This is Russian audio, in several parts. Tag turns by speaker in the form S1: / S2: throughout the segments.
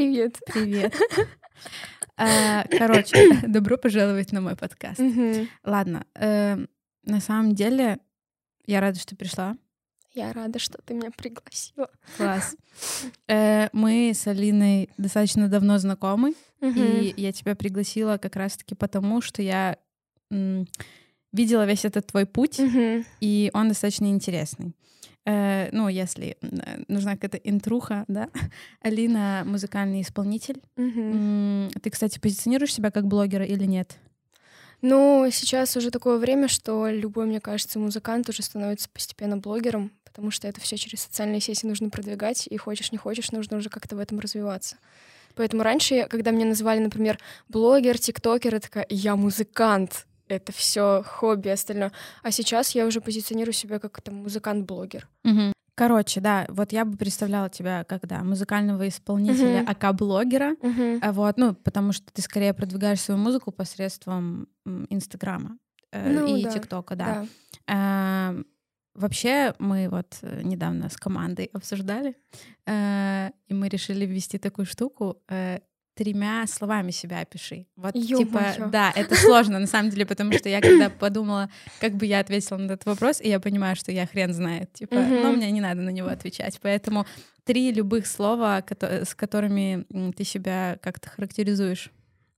S1: Привет.
S2: Привет. А, короче, добро пожаловать на мой подкаст. Ладно, э, на самом деле я рада, что пришла.
S1: Я рада, что ты меня пригласила.
S2: Класс. Э, Мы с Алиной достаточно давно знакомы, и я тебя пригласила как раз-таки потому, что я видела весь этот твой путь, и он достаточно интересный. Э, ну, если нужна какая-то интруха, да. Алина — музыкальный исполнитель. Ты, кстати, позиционируешь себя как блогера или нет?
S1: Ну, сейчас уже такое время, что любой, мне кажется, музыкант уже становится постепенно блогером, потому что это все через социальные сети нужно продвигать, и хочешь не хочешь, нужно уже как-то в этом развиваться. Поэтому раньше, когда меня называли, например, блогер, тиктокер, я такая, я музыкант, это все хобби остальное. А сейчас я уже позиционирую себя как там музыкант-блогер.
S2: Мгм. Короче, да, вот я бы представляла тебя как, да, музыкального исполнителя,
S1: Мгм.
S2: ака-блогера,
S1: Мгм.
S2: а вот, ну, потому что ты скорее продвигаешь свою музыку посредством Инстаграма э,
S1: Ну
S2: и
S1: да,
S2: ТикТока, да.
S1: Да.
S2: А, Вообще, мы вот э, недавно с командой обсуждали, э, и мы решили ввести такую штуку. э, Тремя словами себя опиши. Вот, типа,
S1: Ё-моё.
S2: да, это сложно на самом деле, потому что я когда подумала, как бы я ответила на этот вопрос, и я понимаю, что я хрен знает, типа,
S1: Мгм.
S2: но мне не надо на него отвечать. Поэтому три любых слова, с которыми ты себя как-то характеризуешь.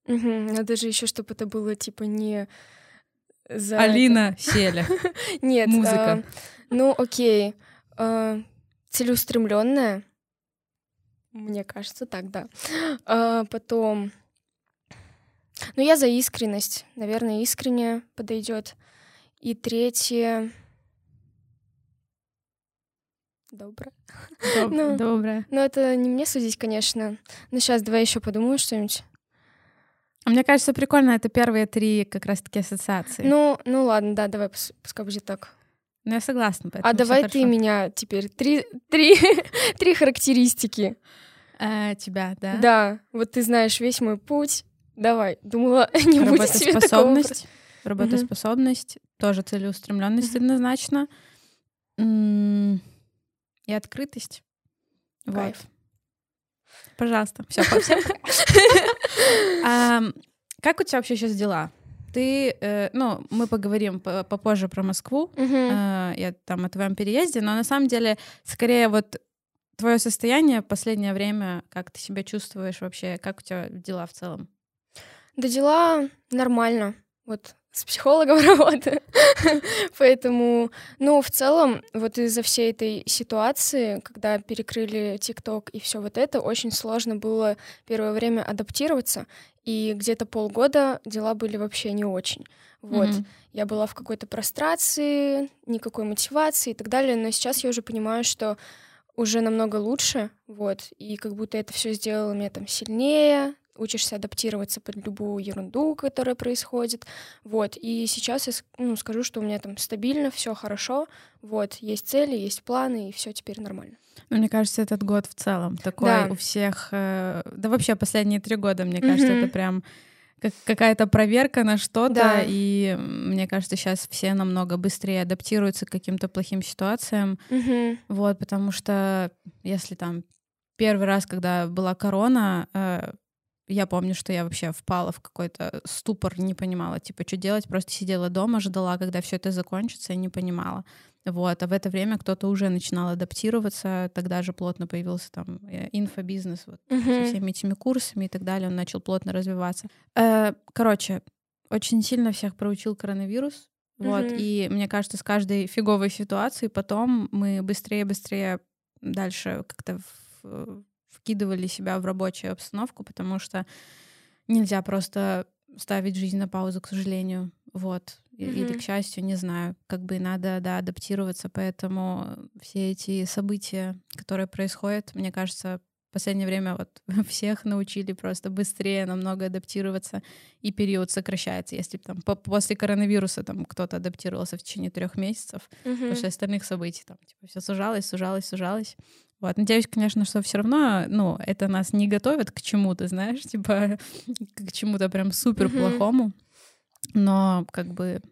S1: Мгм. Надо же еще, чтобы это было типа не за это.
S2: Алина Селя.
S1: Нет.
S2: Музыка.
S1: а, ну, окей. целеустремленная. Мне кажется, так, да. А, потом. Ну, я за искренность. Наверное, искренне подойдет. И третье. Доброе.
S2: Доб-
S1: Ну.
S2: Добрая.
S1: Но это не мне судить, конечно. Но сейчас давай еще подумаю что-нибудь.
S2: А Мне кажется, прикольно, это первые три как раз-таки ассоциации.
S1: Ну, ну ладно, да, давай, пус- пускай будет так.
S2: Ну, я согласна.
S1: А давай ты
S2: хорошо.
S1: меня теперь. Три, три, три характеристики.
S2: Э, тебя, да?
S1: Да, вот ты знаешь весь мой путь. Давай, думала, не будет тебе.
S2: Работоспособность. Работоспособность, тоже целеустремленность
S1: Мгм.
S2: однозначно. И открытость. Вот.
S1: Кайф.
S2: Пожалуйста, все по всем. Как у тебя вообще сейчас дела? Ты, э, ну, мы поговорим по- попозже про Москву,
S1: Мгм.
S2: э, я там о твоем переезде, но на самом деле скорее вот твое состояние в последнее время, как ты себя чувствуешь вообще, как у тебя дела в целом?
S1: Да дела нормально. Вот с психологом работаю. Поэтому, ну, в целом, вот из-за всей этой ситуации, когда перекрыли ТикТок и все вот это, очень сложно было первое время адаптироваться. И где-то полгода дела были вообще не очень. Вот.
S2: Мгм.
S1: Я была в какой-то прострации, никакой мотивации и так далее, но сейчас я уже понимаю, что уже намного лучше, вот, и как будто это все сделало меня там сильнее, учишься адаптироваться под любую ерунду, которая происходит, вот, и сейчас я ну, скажу, что у меня там стабильно, все хорошо, вот, есть цели, есть планы, и все теперь нормально.
S2: Ну, мне кажется, этот год в целом такой
S1: Да.
S2: у всех, э, да вообще последние три года, мне кажется,
S1: Мгм.
S2: это прям как какая-то проверка на что-то,
S1: Да.
S2: и мне кажется, сейчас все намного быстрее адаптируются к каким-то плохим ситуациям, вот, потому что если там первый раз, когда была корона, э, я помню, что я вообще впала в какой-то ступор, не понимала, типа, что делать, просто сидела дома, ждала, когда все это закончится, и не понимала. Вот, а в это время кто-то уже начинал адаптироваться, тогда же плотно появился там э, инфобизнес вот, со
S1: Мгм.
S2: всеми этими курсами и так далее, он начал плотно развиваться. Э, короче, очень сильно всех проучил коронавирус, вот,
S1: Мгм.
S2: и мне кажется, с каждой фиговой ситуацией потом мы быстрее-быстрее дальше как-то в- вкидывали себя в рабочую обстановку, потому что нельзя просто ставить жизнь на паузу, к сожалению. Вот. И- Или, к счастью, не знаю. Как бы надо, да, адаптироваться. Поэтому все эти события, которые происходят, мне кажется, в последнее время вот всех научили просто быстрее намного адаптироваться, и период сокращается. Если там по- после коронавируса там кто-то адаптировался в течение трех месяцев,
S1: Мгм.
S2: после остальных событий там типа все сужалось, сужалось, сужалось. Вот. Надеюсь, конечно, что все равно, ну, это нас не готовит к чему-то, знаешь, типа к чему-то прям супер плохому. Но как бы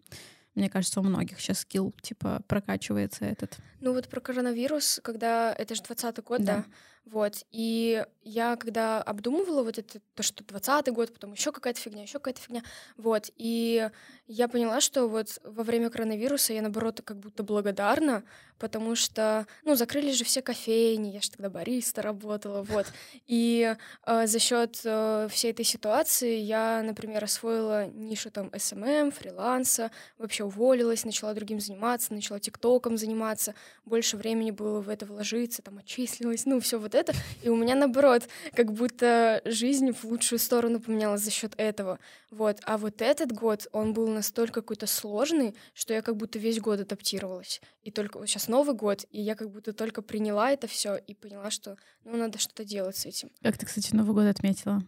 S2: мне кажется, у многих сейчас скилл, типа, прокачивается этот.
S1: Ну вот про коронавирус, когда это же 20 год, да. да, вот, и я когда обдумывала вот это, то, что 20 год, потом еще какая-то фигня, еще какая-то фигня, вот, и я поняла, что вот во время коронавируса я, наоборот, как будто благодарна, потому что, ну, закрыли же все кофейни, я же тогда бариста работала, вот, и э, за счет э, всей этой ситуации я, например, освоила нишу там SMM, эм эм, фриланса, вообще уволилась, начала другим заниматься, начала ТикТоком заниматься, больше времени было в это вложиться, там, отчислилась, ну, все вот это, и у меня, наоборот, как будто жизнь в лучшую сторону поменялась за счет этого, вот, а вот этот год, он был настолько какой-то сложный, что я как будто весь год адаптировалась, и только вот сейчас Новый год, и я как будто только приняла это все и поняла, что, ну, надо что-то делать с этим.
S2: Как ты, кстати, Новый год отметила?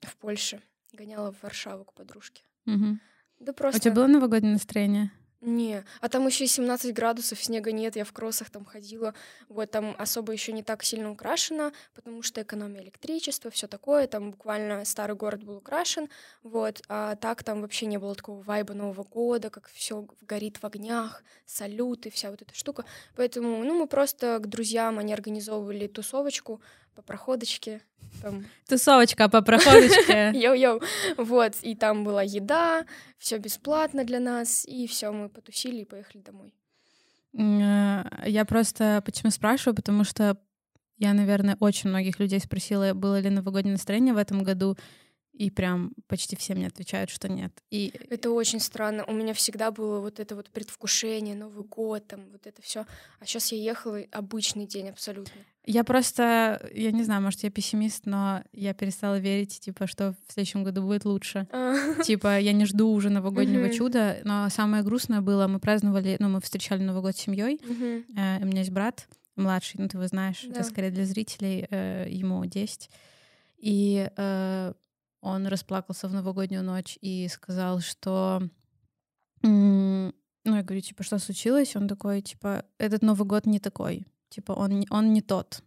S1: В Польше. Гоняла в Варшаву к подружке.
S2: Угу.
S1: Да просто...
S2: У тебя было новогоднее настроение?
S1: Не, а там еще 17 градусов, снега нет, я в кроссах там ходила, вот там особо еще не так сильно украшено, потому что экономия электричества, все такое, там буквально старый город был украшен, вот, а так там вообще не было такого вайба Нового года, как все горит в огнях, салюты, вся вот эта штука, поэтому, ну, мы просто к друзьям, они организовывали тусовочку, по проходочке. Там...
S2: Тусовочка по проходочке.
S1: Йоу-йоу. Вот, и там была еда, все бесплатно для нас, и все, мы потусили и поехали домой.
S2: Э, я просто почему спрашиваю, потому что я, наверное, очень многих людей спросила, было ли новогоднее настроение в этом году, и прям почти все мне отвечают, что нет. И...
S1: Это очень странно. У меня всегда было вот это вот предвкушение, Новый год, там вот это все. А сейчас я ехала обычный день абсолютно.
S2: Я просто, я не знаю, может, я пессимист, но я перестала верить, типа, что в следующем году будет лучше. А. Типа, я не жду уже новогоднего чуда, но самое грустное было, мы праздновали, ну, мы встречали Новый год с семьей. Э, у меня есть брат младший, ну, ты его знаешь, это скорее для зрителей, э, ему 10. И э, он расплакался в новогоднюю ночь и сказал, что... Ну, я говорю, типа, что случилось? Он такой, типа, этот Новый год не такой. Типа, он, он не тот.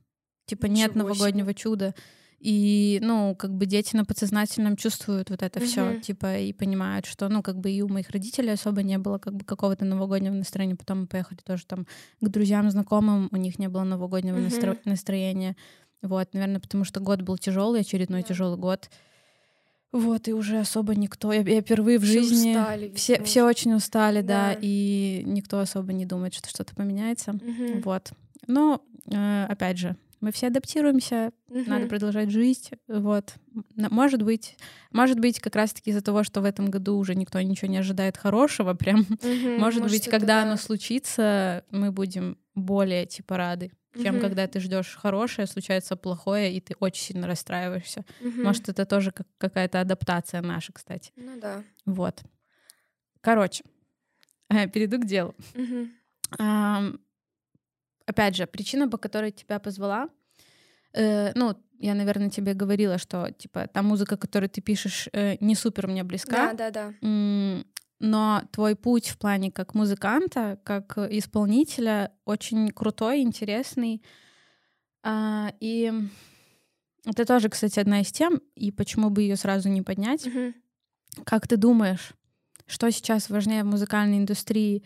S2: Типа, Ничего нет новогоднего себе. чуда. И, ну, как бы дети на подсознательном чувствуют вот это uh-huh. все, типа, и понимают, что, ну, как бы и у моих родителей особо не было как бы какого-то новогоднего настроения. Потом мы поехали тоже там к друзьям, знакомым, у них не было новогоднего uh-huh. настро- настроения. Вот, наверное, потому что год был тяжелый, очередной yeah. тяжелый год. Вот, и уже особо никто. Я, я впервые в все жизни. Устали, все, все очень устали, да. да, и никто особо не думает, что что-то поменяется. Угу. Вот. Но, э, опять же, мы все адаптируемся, угу. надо продолжать жить. Вот. Может быть, может быть, как раз-таки из-за того, что в этом году уже никто ничего не ожидает хорошего, прям, угу, может, может быть, когда да. оно случится, мы будем более типа рады чем угу. когда ты ждешь хорошее, случается плохое, и ты очень сильно расстраиваешься. Угу. Может, это тоже как какая-то адаптация наша, кстати.
S1: Ну да.
S2: Вот. Короче, перейду к делу.
S1: Угу.
S2: А, опять же, причина, по которой тебя позвала, э, ну, я, наверное, тебе говорила, что типа та музыка, которую ты пишешь, э, не супер мне близка.
S1: Да, да,
S2: да но твой путь в плане как музыканта, как исполнителя очень крутой, интересный. А, и это тоже, кстати, одна из тем, и почему бы ее сразу не поднять.
S1: Mm-hmm.
S2: Как ты думаешь, что сейчас важнее в музыкальной индустрии?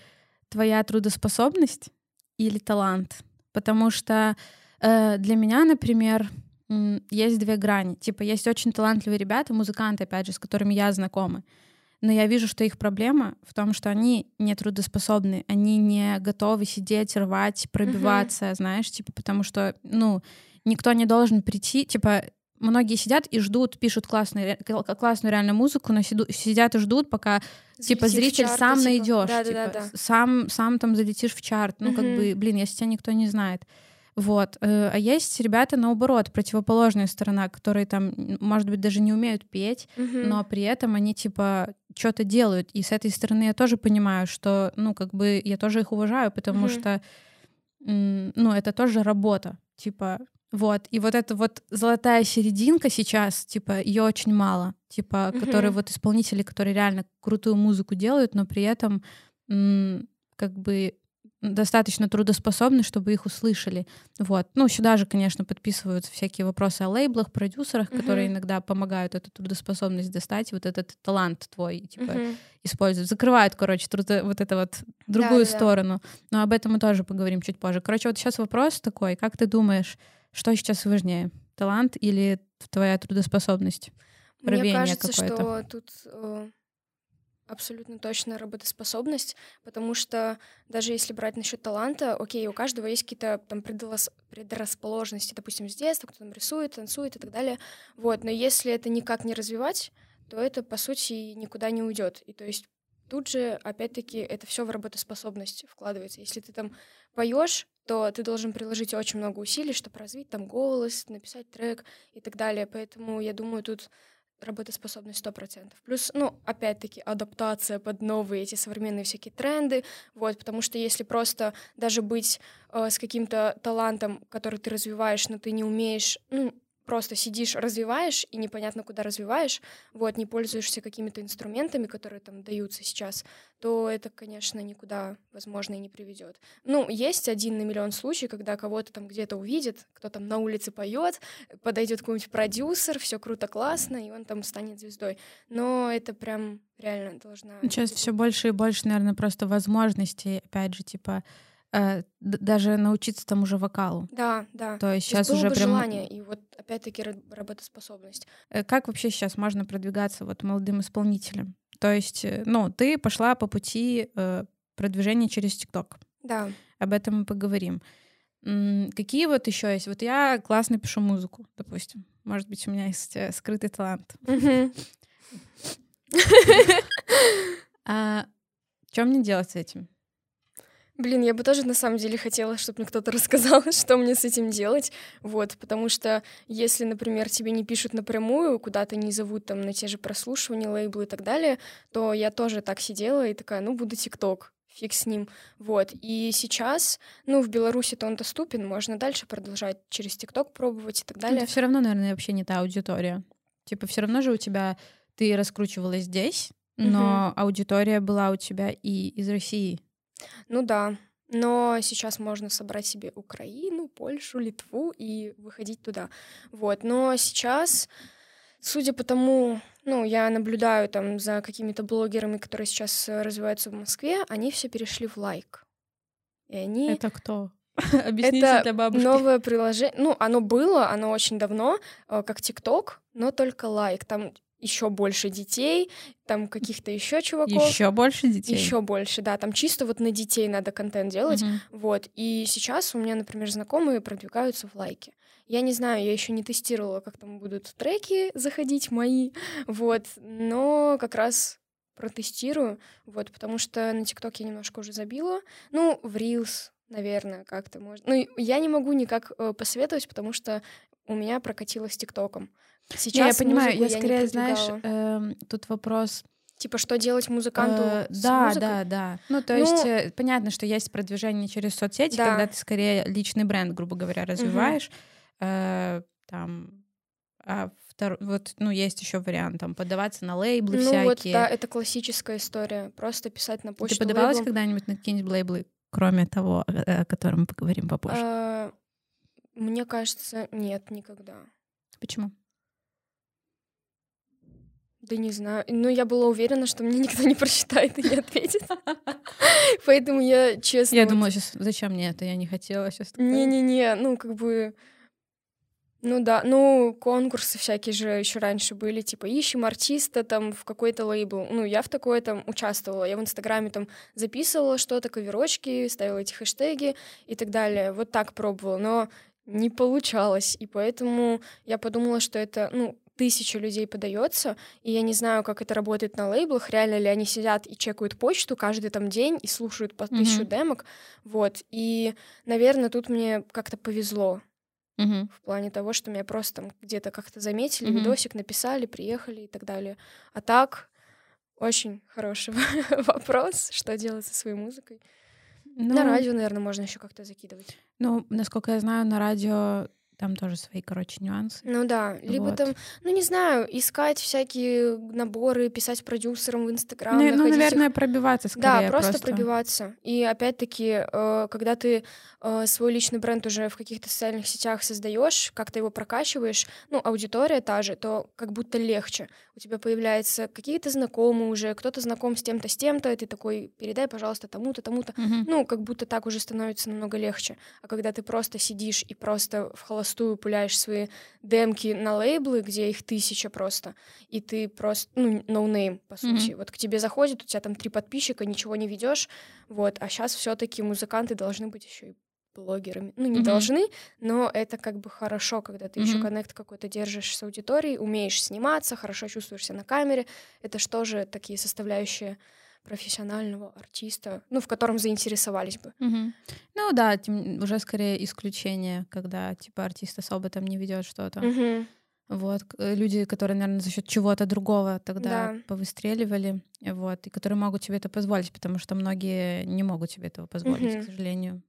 S2: Твоя трудоспособность или талант? Потому что э, для меня, например, есть две грани. Типа, есть очень талантливые ребята, музыканты, опять же, с которыми я знакома но я вижу, что их проблема в том, что они не трудоспособны, они не готовы сидеть, рвать, пробиваться, uh-huh. знаешь, типа, потому что, ну, никто не должен прийти, типа, многие сидят и ждут, пишут классную, классную реально музыку, но сиду, сидят и ждут, пока типа зритель чарты, сам типа. найдешь, да, типа, да, да, да. сам сам там залетишь в чарт, ну uh-huh. как бы, блин, если тебя никто не знает. Вот. Э, а есть ребята, наоборот, противоположная сторона, которые там, может быть, даже не умеют петь,
S1: uh-huh.
S2: но при этом они, типа, что-то делают. И с этой стороны я тоже понимаю, что, ну, как бы, я тоже их уважаю, потому uh-huh. что, ну, это тоже работа. Типа, вот. И вот эта вот золотая серединка сейчас, типа, ее очень мало. Типа, uh-huh. которые вот исполнители, которые реально крутую музыку делают, но при этом, как бы, достаточно трудоспособны, чтобы их услышали. Вот. Ну, сюда же, конечно, подписываются всякие вопросы о лейблах, продюсерах, uh-huh. которые иногда помогают эту трудоспособность достать, вот этот талант твой, типа, uh-huh. используют. Закрывают, короче, трудо- вот это вот другую да, сторону. Да. Но об этом мы тоже поговорим чуть позже. Короче, вот сейчас вопрос такой, как ты думаешь, что сейчас важнее, талант или твоя трудоспособность?
S1: Мне кажется, что тут э, абсолютно точно работоспособность, потому что даже если брать насчет таланта, окей, у каждого есть какие-то там предрасположенности, допустим, с детства, кто там рисует, танцует и так далее. Вот, но если это никак не развивать, то это, по сути, никуда не уйдет. И то есть тут же, опять-таки, это все в работоспособность вкладывается. Если ты там поешь, то ты должен приложить очень много усилий, чтобы развить там голос, написать трек и так далее. Поэтому я думаю, тут работоспособность сто процентов. Плюс, ну, опять-таки, адаптация под новые эти современные всякие тренды, вот, потому что если просто даже быть э, с каким-то талантом, который ты развиваешь, но ты не умеешь, ну, просто сидишь, развиваешь, и непонятно, куда развиваешь, вот, не пользуешься какими-то инструментами, которые там даются сейчас, то это, конечно, никуда, возможно, и не приведет. Ну, есть один на миллион случаев, когда кого-то там где-то увидит, кто там на улице поет, подойдет какой-нибудь продюсер, все круто, классно, и он там станет звездой. Но это прям реально должна...
S2: Сейчас все больше и больше, наверное, просто возможностей, опять же, типа даже научиться тому же вокалу.
S1: Да, да.
S2: То есть сейчас уже
S1: прям желание и вот опять-таки работоспособность.
S2: Э, как вообще сейчас можно продвигаться вот молодым исполнителям? То есть, э, ну, ты пошла по пути э, продвижения через ТикТок.
S1: Да.
S2: Об этом мы поговорим. Какие вот еще есть? Вот я классно пишу музыку, допустим. Может быть, у меня есть э, скрытый талант. А что мне делать с этим?
S1: Блин, я бы тоже на самом деле хотела, чтобы мне кто-то рассказал, что мне с этим делать. Вот, потому что если, например, тебе не пишут напрямую, куда-то не зовут там на те же прослушивания, лейблы и так далее, то я тоже так сидела и такая, ну, буду ТикТок фиг с ним. Вот. И сейчас, ну, в Беларуси-то он доступен, можно дальше продолжать через ТикТок пробовать и так далее.
S2: Это все равно, наверное, вообще не та аудитория. Типа, все равно же у тебя ты раскручивалась здесь, но угу. аудитория была у тебя и из России.
S1: Ну да, но сейчас можно собрать себе Украину, Польшу, Литву и выходить туда. Вот. Но сейчас, судя по тому, ну, я наблюдаю там за какими-то блогерами, которые сейчас э, развиваются в Москве, они все перешли в лайк. И они...
S2: Это кто? Объясните это для бабушки.
S1: новое приложение. Ну, оно было, оно очень давно, э, как ТикТок, но только лайк. Там еще больше детей, там каких-то еще чуваков.
S2: Еще больше детей.
S1: Еще больше, да. Там чисто вот на детей надо контент делать. Угу. Вот. И сейчас у меня, например, знакомые продвигаются в лайки. Я не знаю, я еще не тестировала, как там будут треки заходить мои, вот, но как раз протестирую, вот, потому что на ТикТок я немножко уже забила. Ну, в Reels, наверное, как-то можно. Ну, я не могу никак э, посоветовать, потому что у меня прокатило с ТикТоком.
S2: Сейчас я понимаю, я скорее, я знаешь, э, тут вопрос.
S1: Типа, что делать музыканту э,
S2: с Да, музыкой? да, да. Ну, то ну, есть, э, понятно, что есть продвижение через соцсети, да. когда ты скорее личный бренд, грубо говоря, развиваешь. Угу. Э, там, а втор... вот, ну, есть еще вариант, там, подаваться на лейблы ну, всякие. Ну, вот,
S1: да, это классическая история. Просто писать на почту
S2: Ты подавалась лейблом. когда-нибудь на какие-нибудь лейблы, кроме того, о котором мы поговорим попозже?
S1: Мне кажется, нет, никогда.
S2: Почему?
S1: Да не знаю. Ну, я была уверена, что мне никто не прочитает и не ответит. Поэтому я честно...
S2: Я думала сейчас, зачем мне это? Я не хотела сейчас.
S1: Не-не-не, ну, как бы... Ну да, ну конкурсы всякие же еще раньше были, типа ищем артиста там в какой-то лейбл. Ну я в такое там участвовала, я в Инстаграме там записывала что-то, коверочки, ставила эти хэштеги и так далее. Вот так пробовала, но не получалось, и поэтому я подумала, что это, ну, тысяча людей подается, и я не знаю, как это работает на лейблах, реально ли они сидят и чекают почту каждый там день и слушают по тысячу mm-hmm. демок, вот, и, наверное, тут мне как-то повезло,
S2: mm-hmm.
S1: в плане того, что меня просто там где-то как-то заметили, mm-hmm. видосик написали, приехали и так далее, а так очень хороший вопрос, что делать со своей музыкой. Ну, на радио, наверное, можно еще как-то закидывать.
S2: Ну, насколько я знаю, на радио там тоже свои, короче, нюансы.
S1: Ну да, либо вот. там, ну не знаю, искать всякие наборы, писать продюсерам в Инстаграм.
S2: Ну, ну наверное, их... пробиваться скорее.
S1: Да, просто, просто пробиваться. И опять-таки, э, когда ты э, свой личный бренд уже в каких-то социальных сетях создаешь, как-то его прокачиваешь, ну, аудитория та же, то как будто легче. У тебя появляются какие-то знакомые уже, кто-то знаком с тем-то, с тем-то, и ты такой, передай, пожалуйста, тому-то, тому-то. Угу. Ну, как будто так уже становится намного легче. А когда ты просто сидишь и просто вхолостую пуляешь свои демки на лейблы, где их тысяча просто, и ты просто, ну, ноунейм, по сути. Mm-hmm. Вот к тебе заходит, у тебя там три подписчика, ничего не ведешь, вот, а сейчас все-таки музыканты должны быть еще и блогерами. Ну, не mm-hmm. должны, но это как бы хорошо, когда ты mm-hmm. еще коннект какой-то держишь с аудиторией, умеешь сниматься, хорошо чувствуешься на камере. Это же такие составляющие профессионального артиста, ну, в котором заинтересовались бы.
S2: Угу. Ну да, уже скорее исключение, когда типа артист особо там не ведет что-то. Угу. Вот, э, люди, которые, наверное, за счет чего-то другого тогда да. повыстреливали, вот, и которые могут себе это позволить, потому что многие не могут себе этого позволить, угу. к сожалению.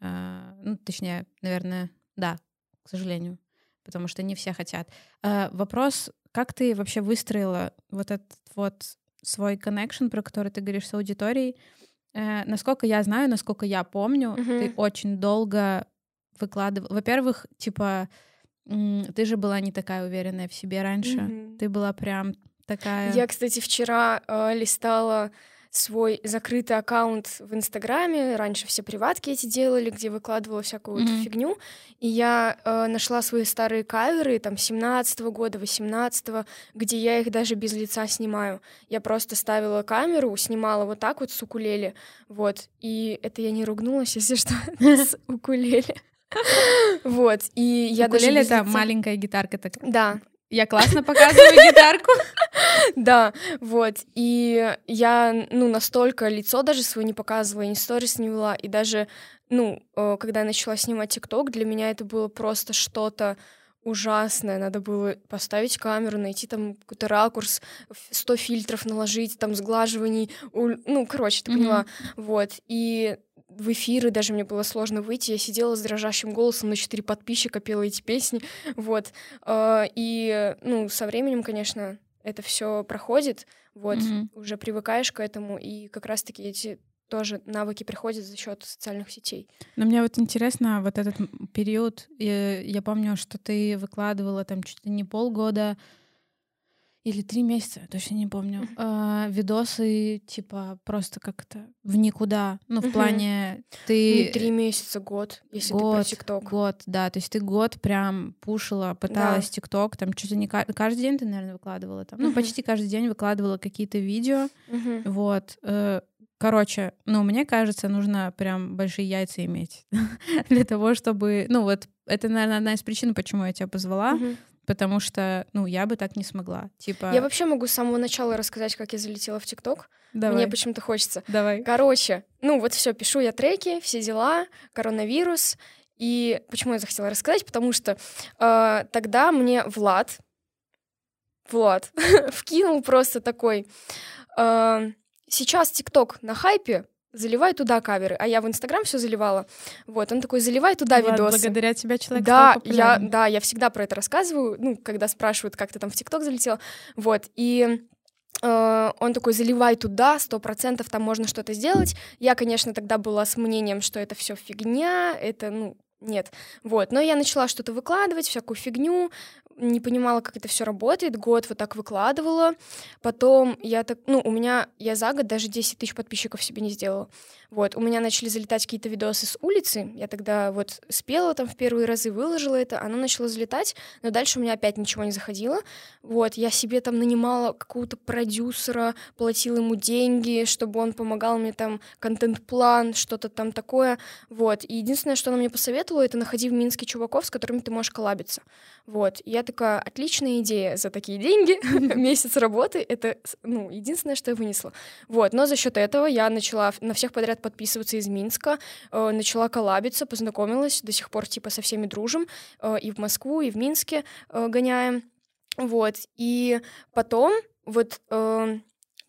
S2: А, ну, точнее, наверное, да, к сожалению, потому что не все хотят. А, вопрос, как ты вообще выстроила вот этот вот свой connection, про который ты говоришь с аудиторией. Э, насколько я знаю, насколько я помню, mm-hmm. ты очень долго выкладывал. Во-первых, типа, ты же была не такая уверенная в себе раньше. Mm-hmm. Ты была прям такая.
S1: Я, кстати, вчера э, листала свой закрытый аккаунт в Инстаграме. Раньше все приватки эти делали, где выкладывала всякую mm-hmm. вот фигню. И я э, нашла свои старые каверы, там, 17-го года, 18-го, где я их даже без лица снимаю. Я просто ставила камеру, снимала вот так вот с укулеле, вот. И это я не ругнулась, если что, с укулеле. Вот, и я даже...
S2: Укулеле — это маленькая гитарка так.
S1: Да,
S2: я классно показываю гитарку.
S1: Да, вот. И я, ну, настолько лицо даже свое не показывала, ни сторис не вела. И даже, ну, э, когда я начала снимать ТикТок, для меня это было просто что-то ужасное. Надо было поставить камеру, найти там какой-то ракурс, 100 фильтров наложить, там сглаживаний. Ну, короче, ты поняла. Вот. И в эфиры даже мне было сложно выйти. Я сидела с дрожащим голосом на четыре подписчика, пела эти песни. Вот. А, и, ну, со временем, конечно, это все проходит. Вот. Mm-hmm. Уже привыкаешь к этому. И как раз-таки эти тоже навыки приходят за счет социальных сетей.
S2: Но мне вот интересно, вот этот период, я, я помню, что ты выкладывала там чуть ли не полгода или три месяца, точно не помню, э, видосы типа просто как-то в никуда, ну в плане ты
S1: три месяца, год, если год, ты про ТикТок.
S2: Год, да, то есть ты год прям пушила, пыталась ТикТок, там что-то не каждый день ты, наверное, выкладывала там, ну почти каждый день выкладывала какие-то видео, вот. Э, Короче, ну, мне кажется, нужно прям большие яйца иметь для того, чтобы... Ну, вот это, наверное, одна из причин, почему я тебя позвала, потому что, ну, я бы так не смогла. Типа...
S1: Я вообще могу с самого начала рассказать, как я залетела в ТикТок. Давай. Мне почему-то хочется.
S2: Давай.
S1: Короче, ну вот все, пишу я треки, все дела, коронавирус. И почему я захотела рассказать? Потому что э, тогда мне Влад, Влад, вкинул просто такой... Э, сейчас ТикТок на хайпе, заливай туда каверы, а я в Инстаграм все заливала. Вот, он такой, заливай туда Влад, видосы.
S2: Благодаря тебя человек
S1: да, я, да, я всегда про это рассказываю, ну, когда спрашивают, как ты там в ТикТок залетел, вот, и э, он такой, заливай туда, сто процентов там можно что-то сделать. Я, конечно, тогда была с мнением, что это все фигня, это, ну, нет. Вот. Но я начала что-то выкладывать, всякую фигню, не понимала, как это все работает, год вот так выкладывала. Потом я так, ну, у меня, я за год даже 10 тысяч подписчиков себе не сделала. Вот, у меня начали залетать какие-то видосы с улицы, я тогда вот спела там в первые разы, выложила это, оно начало залетать, но дальше у меня опять ничего не заходило. Вот, я себе там нанимала какого-то продюсера, платила ему деньги, чтобы он помогал мне там контент-план, что-то там такое. Вот, и единственное, что она мне посоветовала, это находи в Минске чуваков, с которыми ты можешь коллабиться. Вот, я такая, отличная идея за такие деньги, месяц работы, это, ну, единственное, что я вынесла. Вот, но за счет этого я начала на всех подряд подписываться из Минска, э, начала коллабиться, познакомилась, до сих пор типа со всеми дружим, э, и в Москву, и в Минске э, гоняем. Вот, и потом вот э,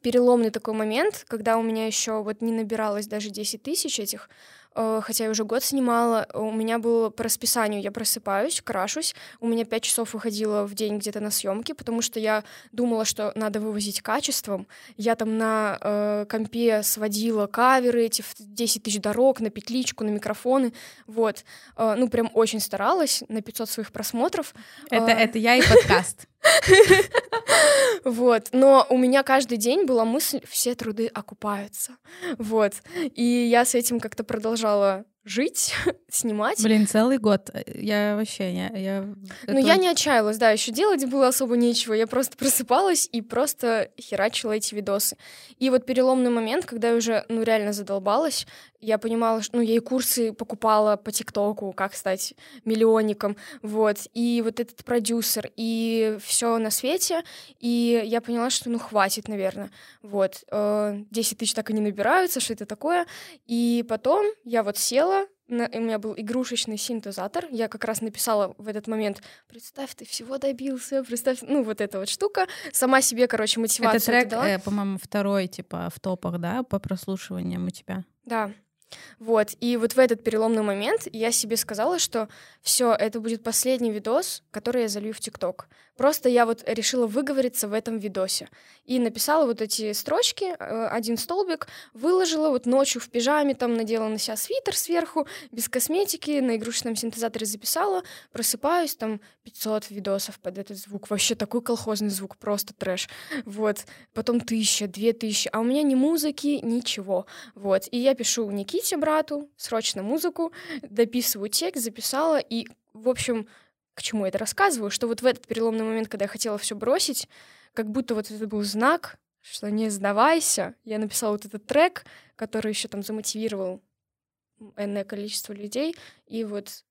S1: переломный такой момент, когда у меня еще вот не набиралось даже 10 тысяч этих хотя я уже год снимала, у меня было по расписанию, я просыпаюсь, крашусь, у меня 5 часов выходило в день где-то на съемки, потому что я думала, что надо вывозить качеством. Я там на э, компе сводила каверы эти в 10 тысяч дорог, на петличку, на микрофоны, вот. Э, ну, прям очень старалась, на 500 своих просмотров.
S2: Это, э, это я и подкаст.
S1: Вот, но у меня каждый день была мысль, все труды окупаются, вот, и я с этим как-то продолжала жить, снимать.
S2: Блин, целый год. Я вообще не... Я...
S1: Ну, я не отчаялась, да, еще делать было особо нечего. Я просто просыпалась и просто херачила эти видосы. И вот переломный момент, когда я уже, ну, реально задолбалась, я понимала, что, ну, я и курсы покупала по ТикТоку, как стать миллионником, вот, и вот этот продюсер, и все на свете, и я поняла, что, ну, хватит, наверное, вот, 10 э, тысяч так и не набираются, что это такое, и потом я вот села, на, у меня был игрушечный синтезатор. Я как раз написала в этот момент, представь, ты всего добился, представь, ну, вот эта вот штука. Сама себе, короче, мотивацию
S2: Это трек, э, по-моему, второй, типа, в топах, да, по прослушиваниям у тебя?
S1: Да. Вот, и вот в этот переломный момент я себе сказала, что все, это будет последний видос, который я залью в ТикТок. Просто я вот решила выговориться в этом видосе. И написала вот эти строчки, э, один столбик, выложила вот ночью в пижаме, там надела на себя свитер сверху, без косметики, на игрушечном синтезаторе записала, просыпаюсь, там 500 видосов под этот звук. Вообще такой колхозный звук, просто трэш. Вот. Потом тысяча, две тысячи. А у меня ни музыки, ничего. Вот. И я пишу Никите, брату, срочно музыку, дописываю текст, записала, и, в общем, к чему я это рассказываю, что вот в этот переломный момент, когда я хотела все бросить, как будто вот это был знак, что не сдавайся. Я написала вот этот трек, который еще там замотивировал энное количество людей, и вот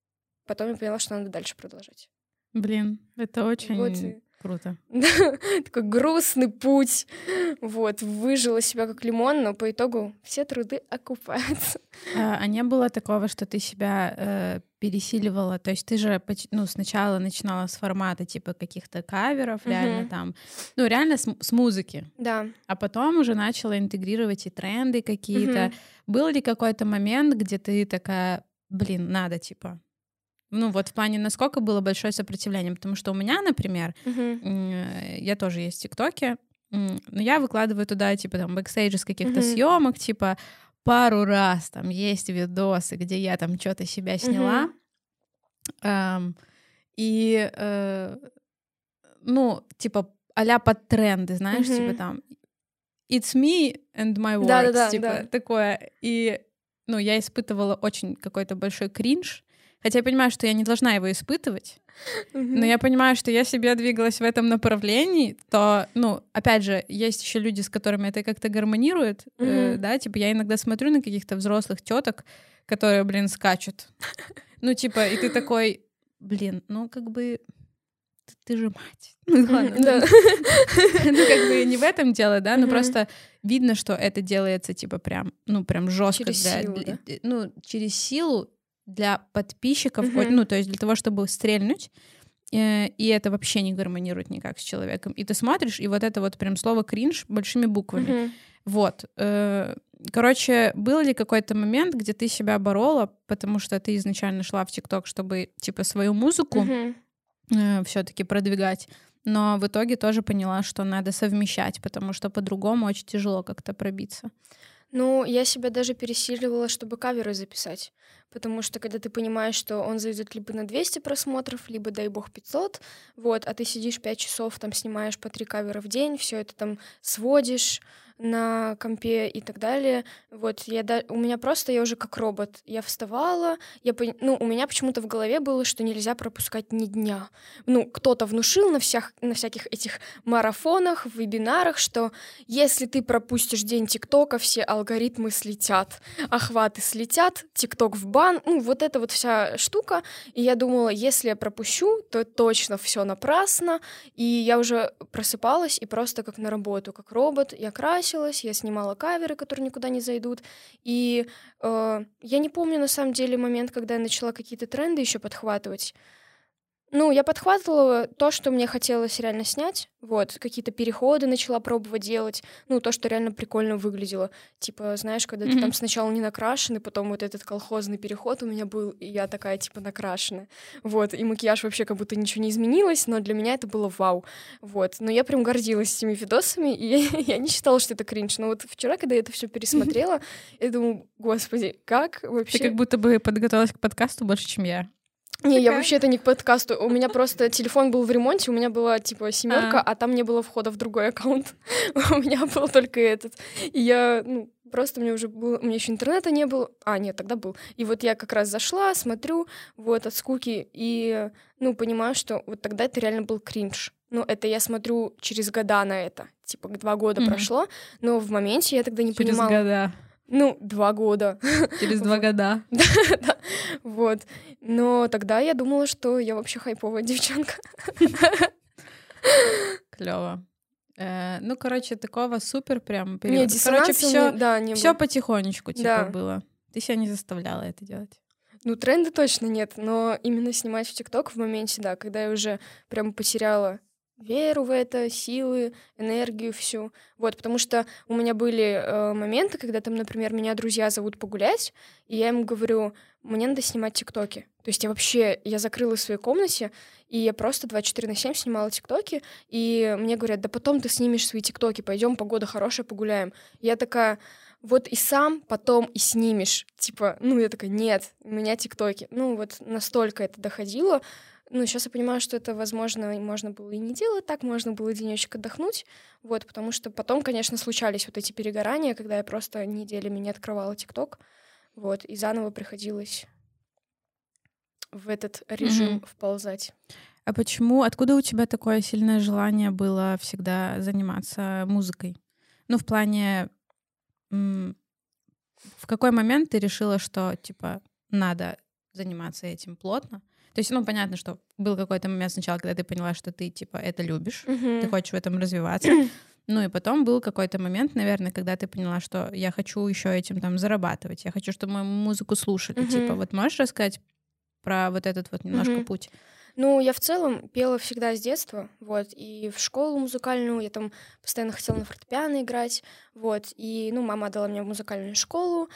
S1: потом я поняла, что надо дальше продолжать.
S2: Блин, это очень вот. Круто.
S1: Такой грустный путь. Вот, выжила себя как лимон, но по итогу все труды окупаются.
S2: А, а не было такого, что ты себя э, пересиливала? То есть ты же ну, сначала начинала с формата типа каких-то каверов, угу. реально там, ну реально с, с музыки.
S1: Да.
S2: А потом уже начала интегрировать и тренды какие-то. Угу. Был ли какой-то момент, где ты такая, блин, надо типа ну вот в плане, насколько было большое сопротивление. Потому что у меня, например, uh-huh. я тоже есть в ТикТоке, но я выкладываю туда, типа, там, бэкстейдж из каких-то uh-huh. съемок, типа, пару раз там есть видосы, где я там что-то себя сняла. Uh-huh. Um, и, uh, ну, типа, а под тренды, знаешь, uh-huh. типа там It's me and my words, да, да, да, типа, да. такое. И, ну, я испытывала очень какой-то большой кринж, Хотя я понимаю, что я не должна его испытывать, но я понимаю, что я себя двигалась в этом направлении, то, ну, опять же, есть еще люди, с которыми это как-то гармонирует, э, да, типа я иногда смотрю на каких-то взрослых теток, которые, блин, скачут. Ну, типа, и ты такой, блин, ну, как бы ты, ты же мать. Ну, ладно. Да. Ну, как бы не в этом дело, да, но просто видно, что это делается, типа, прям, ну, прям жестко.
S1: Через силу,
S2: Ну, через силу, для подписчиков, mm-hmm. ну, то есть для того, чтобы стрельнуть, э, и это вообще не гармонирует никак с человеком. И ты смотришь, и вот это вот прям слово кринж большими буквами. Mm-hmm. Вот. Э, короче, был ли какой-то момент, где ты себя борола, потому что ты изначально шла в ТикТок, чтобы, типа, свою музыку mm-hmm. э, все-таки продвигать, но в итоге тоже поняла, что надо совмещать, потому что по-другому очень тяжело как-то пробиться.
S1: Ну, я себя даже пересиливала, чтобы каверы записать. Потому что когда ты понимаешь, что он зайдет либо на 200 просмотров, либо, дай бог, 500, вот, а ты сидишь 5 часов, там снимаешь по 3 кавера в день, все это там сводишь, на компе и так далее. Вот я да, у меня просто я уже как робот. Я вставала, я ну у меня почему-то в голове было, что нельзя пропускать ни дня. Ну кто-то внушил на всех на всяких этих марафонах, вебинарах, что если ты пропустишь день ТикТока, все алгоритмы слетят, охваты слетят, ТикТок в бан. Ну вот эта вот вся штука. И я думала, если я пропущу, то точно все напрасно. И я уже просыпалась и просто как на работу, как робот, я красилась красилась, я снимала каверы, которые никуда не зайдут. И э, я не помню на самом деле момент, когда я начала какие-то тренды еще подхватывать. Ну, я подхватывала то, что мне хотелось реально снять. Вот, какие-то переходы начала пробовать делать. Ну, то, что реально прикольно выглядело. Типа, знаешь, когда mm-hmm. ты там сначала не накрашенный, потом вот этот колхозный переход у меня был, и я такая, типа, накрашенная. Вот, и макияж вообще как будто ничего не изменилось, но для меня это было вау. Вот, но я прям гордилась этими видосами, и я не считала, что это кринж. Но вот вчера, когда я это все пересмотрела, я думаю, господи, как вообще...
S2: Ты как будто бы подготовилась к подкасту больше, чем я.
S1: Не, я вообще это не к подкасту. У меня просто телефон был в ремонте, у меня была типа семерка, а. а там не было входа в другой аккаунт. у меня был только этот. И я, ну, просто мне уже было, у меня еще интернета не было. А, нет, тогда был. И вот я как раз зашла, смотрю, вот от скуки, и, ну, понимаю, что вот тогда это реально был кринж. Ну, это я смотрю через года на это. Типа, два года mm-hmm. прошло, но в моменте я тогда не
S2: через
S1: понимала.
S2: Через года.
S1: Ну, два года.
S2: Через два года.
S1: Да, вот. Но тогда я думала, что я вообще хайповая девчонка.
S2: Клево. Э, ну, короче, такого супер прям периода. Нет, короче, все, да, не все потихонечку типа да. было. Ты себя не заставляла это делать.
S1: Ну, тренда точно нет, но именно снимать в ТикТок в моменте, да, когда я уже прям потеряла веру в это, силы, энергию всю. Вот, потому что у меня были э, моменты, когда там, например, меня друзья зовут погулять, и я им говорю, мне надо снимать тиктоки. То есть я вообще, я закрылась в своей комнате, и я просто 24 на 7 снимала тиктоки, и мне говорят, да потом ты снимешь свои тиктоки, пойдем, погода хорошая, погуляем. Я такая, вот и сам потом и снимешь. Типа, ну, я такая, нет, у меня тиктоки. Ну, вот настолько это доходило, ну, сейчас я понимаю, что это, возможно, можно было и не делать так, можно было денечек отдохнуть, вот, потому что потом, конечно, случались вот эти перегорания, когда я просто неделями не открывала ТикТок, вот, и заново приходилось в этот режим mm-hmm. вползать.
S2: А почему, откуда у тебя такое сильное желание было всегда заниматься музыкой? Ну, в плане, в какой момент ты решила, что, типа, надо заниматься этим плотно? То есть, ну, понятно, что был какой-то момент сначала, когда ты поняла, что ты, типа, это любишь, mm-hmm. ты хочешь в этом развиваться. Ну и потом был какой-то момент, наверное, когда ты поняла, что я хочу еще этим там зарабатывать, я хочу, чтобы мою музыку слушали. Mm-hmm. Типа, вот можешь рассказать про вот этот вот немножко mm-hmm. путь?
S1: Ну, я в целом пела всегда с детства, вот, и в школу музыкальную, я там постоянно хотела на фортепиано играть, вот, и, ну, мама дала мне в музыкальную школу,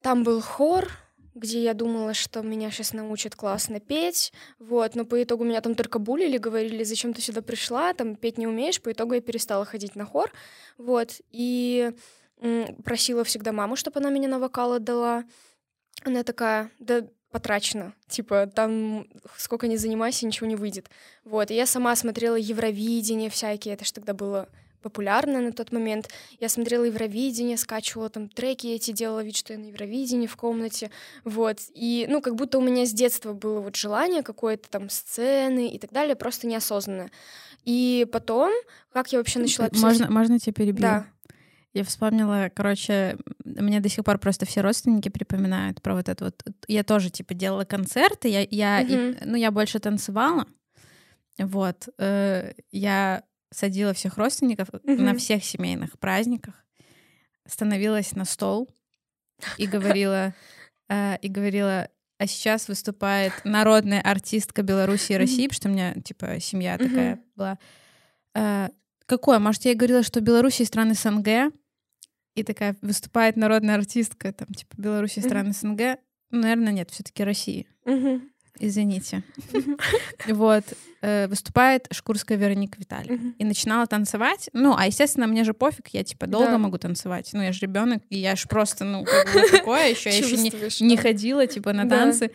S1: там был хор, где я думала, что меня сейчас научат классно петь, вот, но по итогу меня там только булили, говорили, зачем ты сюда пришла, там петь не умеешь, по итогу я перестала ходить на хор, вот, и просила всегда маму, чтобы она меня на вокал отдала. Она такая, да потрачено. Типа, там сколько ни занимайся, ничего не выйдет. Вот, и я сама смотрела Евровидение всякие, это же тогда было популярная на тот момент. Я смотрела Евровидение, скачивала там треки эти, делала вид, что я на Евровидении в комнате, вот. И, ну, как будто у меня с детства было вот желание какое-то там сцены и так далее, просто неосознанно. И потом, как я вообще начала
S2: писать... Можно, можно тебя перебью?
S1: Да.
S2: Я вспомнила, короче, мне до сих пор просто все родственники припоминают про вот это вот. Я тоже, типа, делала концерты, я, я mm-hmm. и, ну, я больше танцевала, вот. Э, я садила всех родственников mm-hmm. на всех семейных праздниках, становилась на стол и говорила, э, и говорила, а сейчас выступает народная артистка Беларуси и России, потому что у меня, типа, семья такая была. Э, какое? Может, я говорила, что Беларусь страны СНГ, и такая выступает народная артистка, там, типа, Беларусь страны СНГ. Ну, наверное, нет, все таки России извините. Вот. Э, выступает Шкурская Вероника Виталий. И начинала танцевать. Ну, а, естественно, мне же пофиг, я, типа, долго могу танцевать. Ну, я же ребенок, и я же просто, ну, такое еще. Я еще не ходила, типа, на танцы.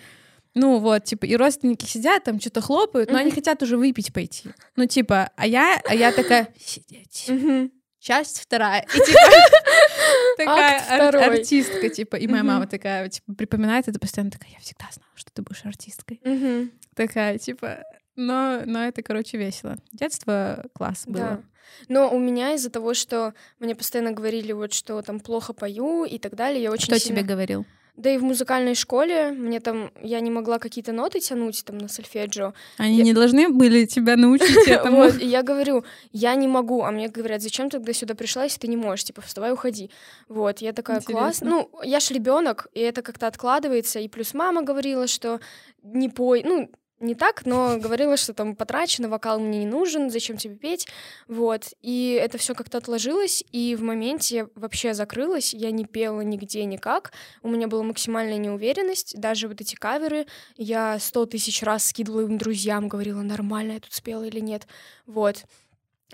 S2: Ну вот, типа, и родственники сидят, там что-то хлопают, но они хотят уже выпить пойти. Ну, типа, а я, а я такая, сидеть. Часть вторая. И типа, такая ар- артистка, типа, и моя мама такая, типа, припоминает это постоянно, такая, я всегда знала, что ты будешь артисткой. Такая, типа, но, но это, короче, весело. Детство класс было. Да.
S1: Но у меня из-за того, что мне постоянно говорили, вот, что там плохо пою и так далее, я очень
S2: Кто
S1: сильно...
S2: тебе говорил?
S1: Да и в музыкальной школе мне там я не могла какие-то ноты тянуть там на сольфеджио.
S2: Они я... не должны были тебя научить этому.
S1: Вот, и я говорю, я не могу, а мне говорят, зачем ты тогда сюда пришла, если ты не можешь, типа, вставай, уходи. Вот, я такая, класс. Ну, я ж ребенок, и это как-то откладывается, и плюс мама говорила, что не пой, ну, не так, но говорила, что там потрачено, вокал мне не нужен, зачем тебе петь, вот. И это все как-то отложилось, и в моменте вообще закрылась, я не пела нигде никак, у меня была максимальная неуверенность, даже вот эти каверы, я сто тысяч раз скидывала им друзьям, говорила, нормально я тут спела или нет, вот.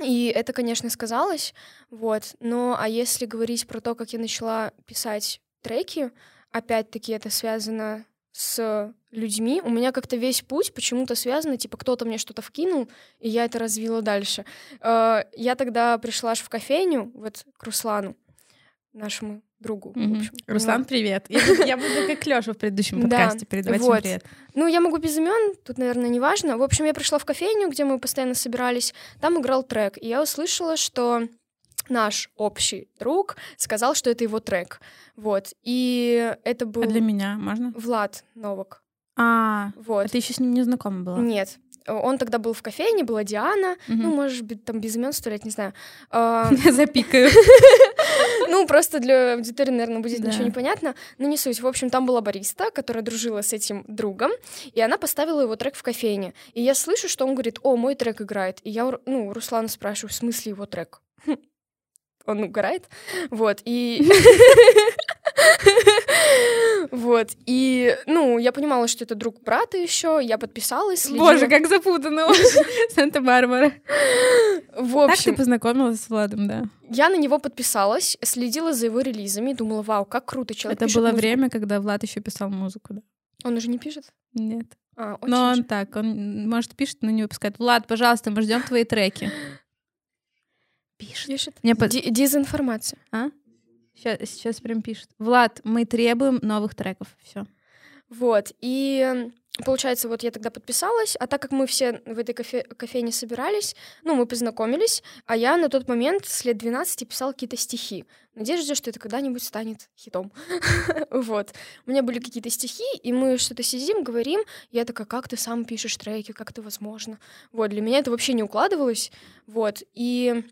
S1: И это, конечно, сказалось, вот. Но а если говорить про то, как я начала писать треки, опять-таки это связано с людьми. У меня как-то весь путь почему-то связан, типа кто-то мне что-то вкинул, и я это развила дальше. Э, я тогда пришла аж в кофейню, вот к Руслану, нашему другу.
S2: Mm-hmm. В общем. Руслан, вот. привет. Я буду, я буду как Лёша в предыдущем подкасте да, передавать вот. привет.
S1: Ну, я могу без имен, тут, наверное, не важно. В общем, я пришла в кофейню, где мы постоянно собирались, там играл трек, и я услышала, что наш общий друг сказал, что это его трек. Вот. И это был... А
S2: для меня можно?
S1: Влад Новак.
S2: А, вот. А ты еще с ним не знакома была?
S1: Нет. Он тогда был в кофейне, была Диана, угу. ну, может быть, там без имен стрелять, не знаю.
S2: Запикаю.
S1: Ну, просто для аудитории, наверное, будет ничего не понятно, но не суть. В общем, там была бариста, которая дружила с этим другом, и она поставила его трек в кофейне. И я слышу, что он говорит, о, мой трек играет. И я, ну, Руслана спрашиваю, в смысле его трек? он угорает. Вот, и... Вот, и, ну, я понимала, что это друг брата еще, я подписалась.
S2: Следила. Боже, как запутанно Санта-Барбара. В общем... Так ты познакомилась с Владом, да?
S1: Я на него подписалась, следила за его релизами, думала, вау, как круто человек
S2: Это было время, когда Влад еще писал музыку, да?
S1: Он уже не пишет?
S2: Нет. А, но он так, он, может, пишет, но не выпускает. Влад, пожалуйста, мы ждем твои треки
S1: пишет. Пишет. Мне под... Дезинформация.
S2: А? Сейчас, сейчас прям пишет. Влад, мы требуем новых треков. Все.
S1: Вот. И получается, вот я тогда подписалась, а так как мы все в этой кофе кофейне собирались, ну, мы познакомились, а я на тот момент с лет 12 писал какие-то стихи. В надежде, что это когда-нибудь станет хитом. вот. У меня были какие-то стихи, и мы что-то сидим, говорим, я такая, как ты сам пишешь треки, как это возможно? Вот, для меня это вообще не укладывалось, вот, и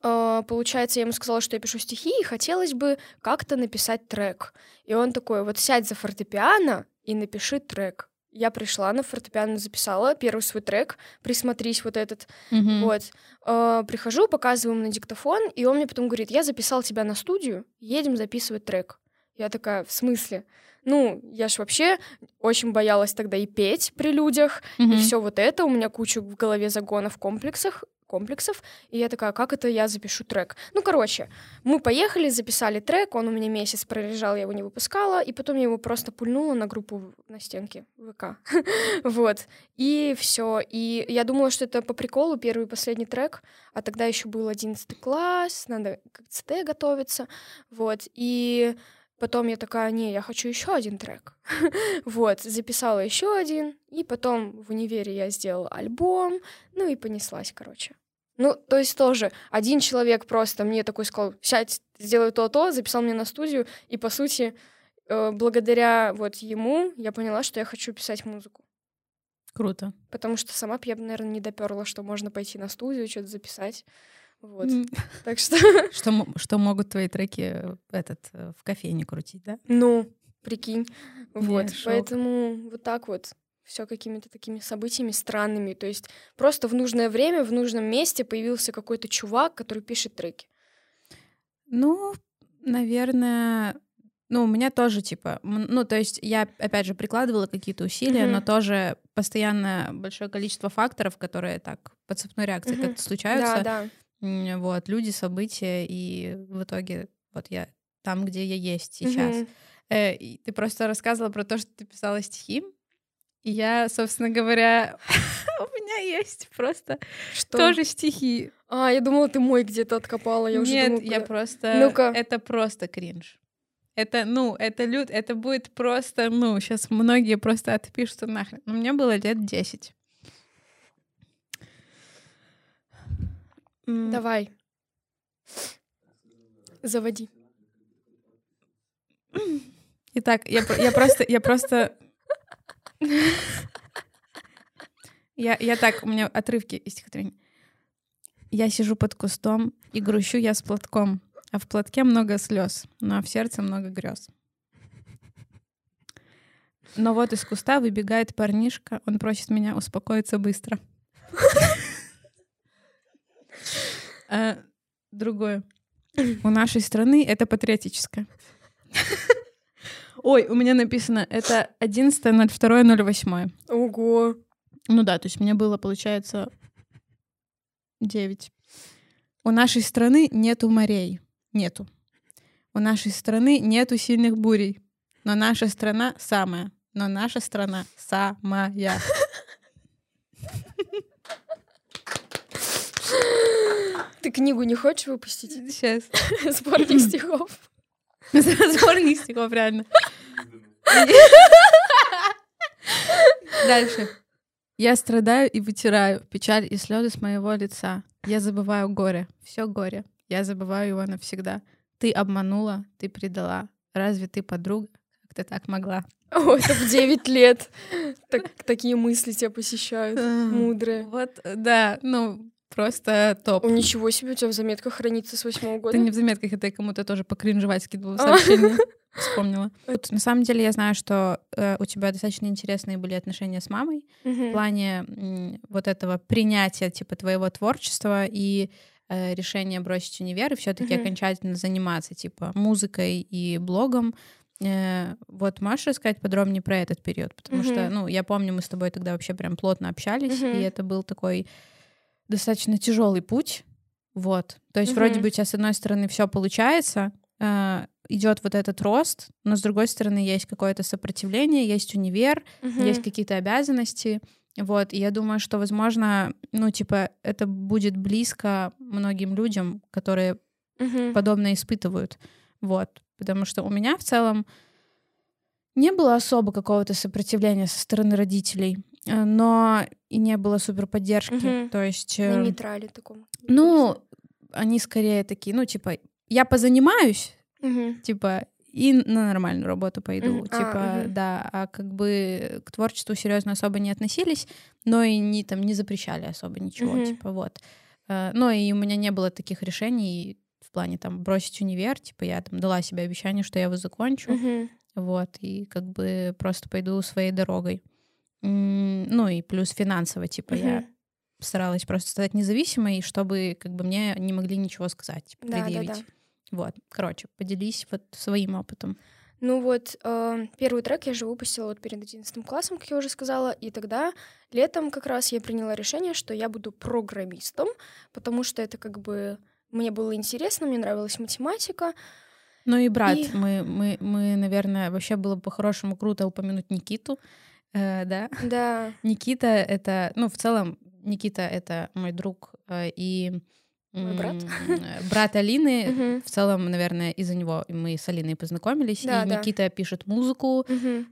S1: получается, я ему сказала, что я пишу стихи, и хотелось бы как-то написать трек. И он такой, вот сядь за фортепиано и напиши трек. Я пришла на фортепиано, записала первый свой трек, присмотрись вот этот, mm-hmm. вот. Uh, прихожу, показываю ему на диктофон, и он мне потом говорит, я записал тебя на студию, едем записывать трек. Я такая, в смысле? Ну, я ж вообще очень боялась тогда и петь при людях, mm-hmm. и все вот это. У меня куча в голове загонов, комплексах комплексов, и я такая, как это я запишу трек? Ну, короче, мы поехали, записали трек, он у меня месяц пролежал, я его не выпускала, и потом я его просто пульнула на группу на стенке ВК. вот. И все. И я думала, что это по приколу первый и последний трек, а тогда еще был одиннадцатый класс, надо к ЦТ готовиться. Вот. И Потом я такая, не, я хочу еще один трек. вот, записала еще один, и потом в универе я сделала альбом, ну и понеслась, короче. Ну, то есть тоже один человек просто мне такой сказал, сядь, сделай то-то, записал меня на студию, и, по сути, э, благодаря вот ему я поняла, что я хочу писать музыку.
S2: Круто.
S1: Потому что сама бы я, наверное, не доперла, что можно пойти на студию, что-то записать. Вот. Так что...
S2: что... Что могут твои треки э, этот, э, в кофейне крутить, да?
S1: Ну, прикинь. Вот. Поэтому вот так вот все какими-то такими событиями странными. То есть просто в нужное время, в нужном месте появился какой-то чувак, который пишет треки.
S2: Ну, наверное, ну, у меня тоже, типа, ну, то есть я, опять же, прикладывала какие-то усилия, mm-hmm. но тоже постоянно большое количество факторов, которые так по цепной реакции mm-hmm. как-то случаются. Да, да. Вот, люди, события, и в итоге вот я там, где я есть сейчас. Mm-hmm. Э, ты просто рассказывала про то, что ты писала стихи, и я, собственно говоря, у меня есть просто что? тоже стихи.
S1: А, я думала, ты мой где-то откопала. Я уже
S2: Нет,
S1: думала,
S2: я просто... Ну-ка. Это просто кринж. Это, ну, это люд, это будет просто, ну, сейчас многие просто отпишутся нахрен. Но мне было лет 10.
S1: Давай. Заводи.
S2: Итак, я, я просто, я просто я, я так, у меня отрывки из стихотворения. Я сижу под кустом и грущу я с платком, а в платке много слез, но в сердце много грез. Но вот из куста выбегает парнишка, он просит меня успокоиться быстро. А, другое. У нашей страны это патриотическое. Ой, у меня написано, это 11.02.08.
S1: Ого.
S2: Ну да, то есть мне было, получается, 9. У нашей страны нету морей. Нету. У нашей страны нету сильных бурей. Но наша страна самая. Но наша страна самая.
S1: Ты книгу не хочешь выпустить?
S2: Сейчас.
S1: Сборник стихов.
S2: Сборник стихов, реально. Дальше. Я страдаю и вытираю печаль и слезы с моего лица. Я забываю горе, все горе. Я забываю его навсегда. Ты обманула, ты предала. Разве ты подруга? Как ты так могла?
S1: О, это в 9 лет. Так, такие мысли тебя посещают, мудрые.
S2: Вот, да, ну, просто топ.
S1: О, ничего себе, у тебя в заметках хранится с восьмого года.
S2: Это не в заметках, это я кому-то тоже покринжевать скидывала сообщение. Вспомнила. Вот, на самом деле я знаю, что э, у тебя достаточно интересные были отношения с мамой в плане вот этого принятия типа твоего творчества и э, решения бросить универ и все-таки окончательно заниматься типа музыкой и блогом. Э, вот можешь рассказать подробнее про этот период, потому что, ну, я помню, мы с тобой тогда вообще прям плотно общались, и это был такой достаточно тяжелый путь. Вот. То есть вроде бы у тебя с одной стороны все получается, э, идет вот этот рост, но с другой стороны есть какое-то сопротивление, есть универ,
S1: Мгм.
S2: есть какие-то обязанности. Вот, и я думаю, что, возможно, ну, типа, это будет близко многим людям, которые
S1: Мгм.
S2: подобное испытывают. Вот, потому что у меня в целом не было особо какого-то сопротивления со стороны родителей, но и не было супер поддержки.
S1: Мгм.
S2: То есть,
S1: На
S2: э,
S1: нейтрале таком.
S2: ну, они скорее такие, ну, типа, я позанимаюсь,
S1: Мгм.
S2: типа, и на нормальную работу пойду.
S1: А,
S2: Типа,
S1: мгм.
S2: да, а как бы к творчеству серьезно особо не относились, но и не там не запрещали особо ничего,
S1: Мгм.
S2: типа, вот. Э, Но и у меня не было таких решений в плане там бросить универ, типа я там дала себе обещание, что я его закончу,
S1: Мгм.
S2: вот, и как бы просто пойду своей дорогой. Ну и плюс финансово, типа я
S1: Мгм.
S2: старалась просто стать независимой, чтобы как бы мне не могли ничего сказать, типа,
S1: Да, да,
S2: предъявить.
S1: да.
S2: Вот, короче, поделись вот своим опытом.
S1: Ну вот, э, первый трек я же выпустила вот перед 11 классом, как я уже сказала, и тогда летом как раз я приняла решение, что я буду программистом, потому что это как бы мне было интересно, мне нравилась математика.
S2: Ну и брат,
S1: И-
S2: мы, мы, мы, наверное, вообще было бы по-хорошему круто упомянуть Никиту, э, да.
S1: Да,
S2: Никита это, ну в целом Никита это мой друг э, и
S1: Мой брат.
S2: э, брат Алины. В целом, наверное, из-за него мы с Алиной познакомились.
S1: Да,
S2: и
S1: да.
S2: Никита пишет музыку.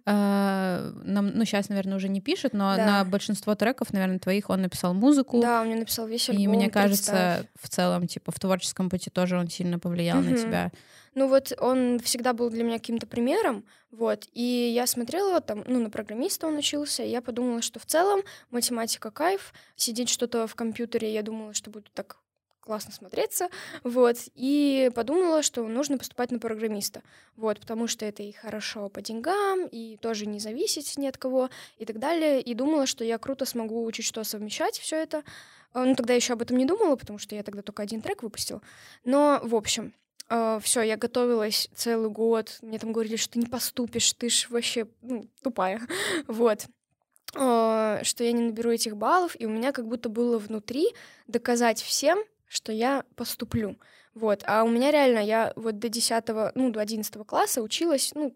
S2: Э, нам, ну, сейчас, наверное, уже не пишет, но
S1: Да.
S2: на большинство треков, наверное, твоих он написал музыку.
S1: да, он мне написал весь альбом.
S2: И мне
S1: представь.
S2: кажется, в целом, типа, в творческом пути тоже он сильно повлиял на тебя.
S1: Ну вот он всегда был для меня каким-то примером, вот, и я смотрела там, ну, на программиста он учился, и я подумала, что в целом математика кайф, сидеть что-то в компьютере, я думала, что будет так классно смотреться, вот, и подумала, что нужно поступать на программиста, вот, потому что это и хорошо по деньгам, и тоже не зависеть ни от кого, и так далее, и думала, что я круто смогу чуть что совмещать все это, А, ну, тогда еще об этом не думала, потому что я тогда только один трек выпустила, но, в общем, все, я готовилась целый год. Мне там говорили, что ты не поступишь, ты ж вообще ну, тупая. вот. А, что я не наберу этих баллов, и у меня как будто было внутри доказать всем, что я поступлю. Вот. А у меня реально, я вот до 10, ну, до 11 класса училась, ну,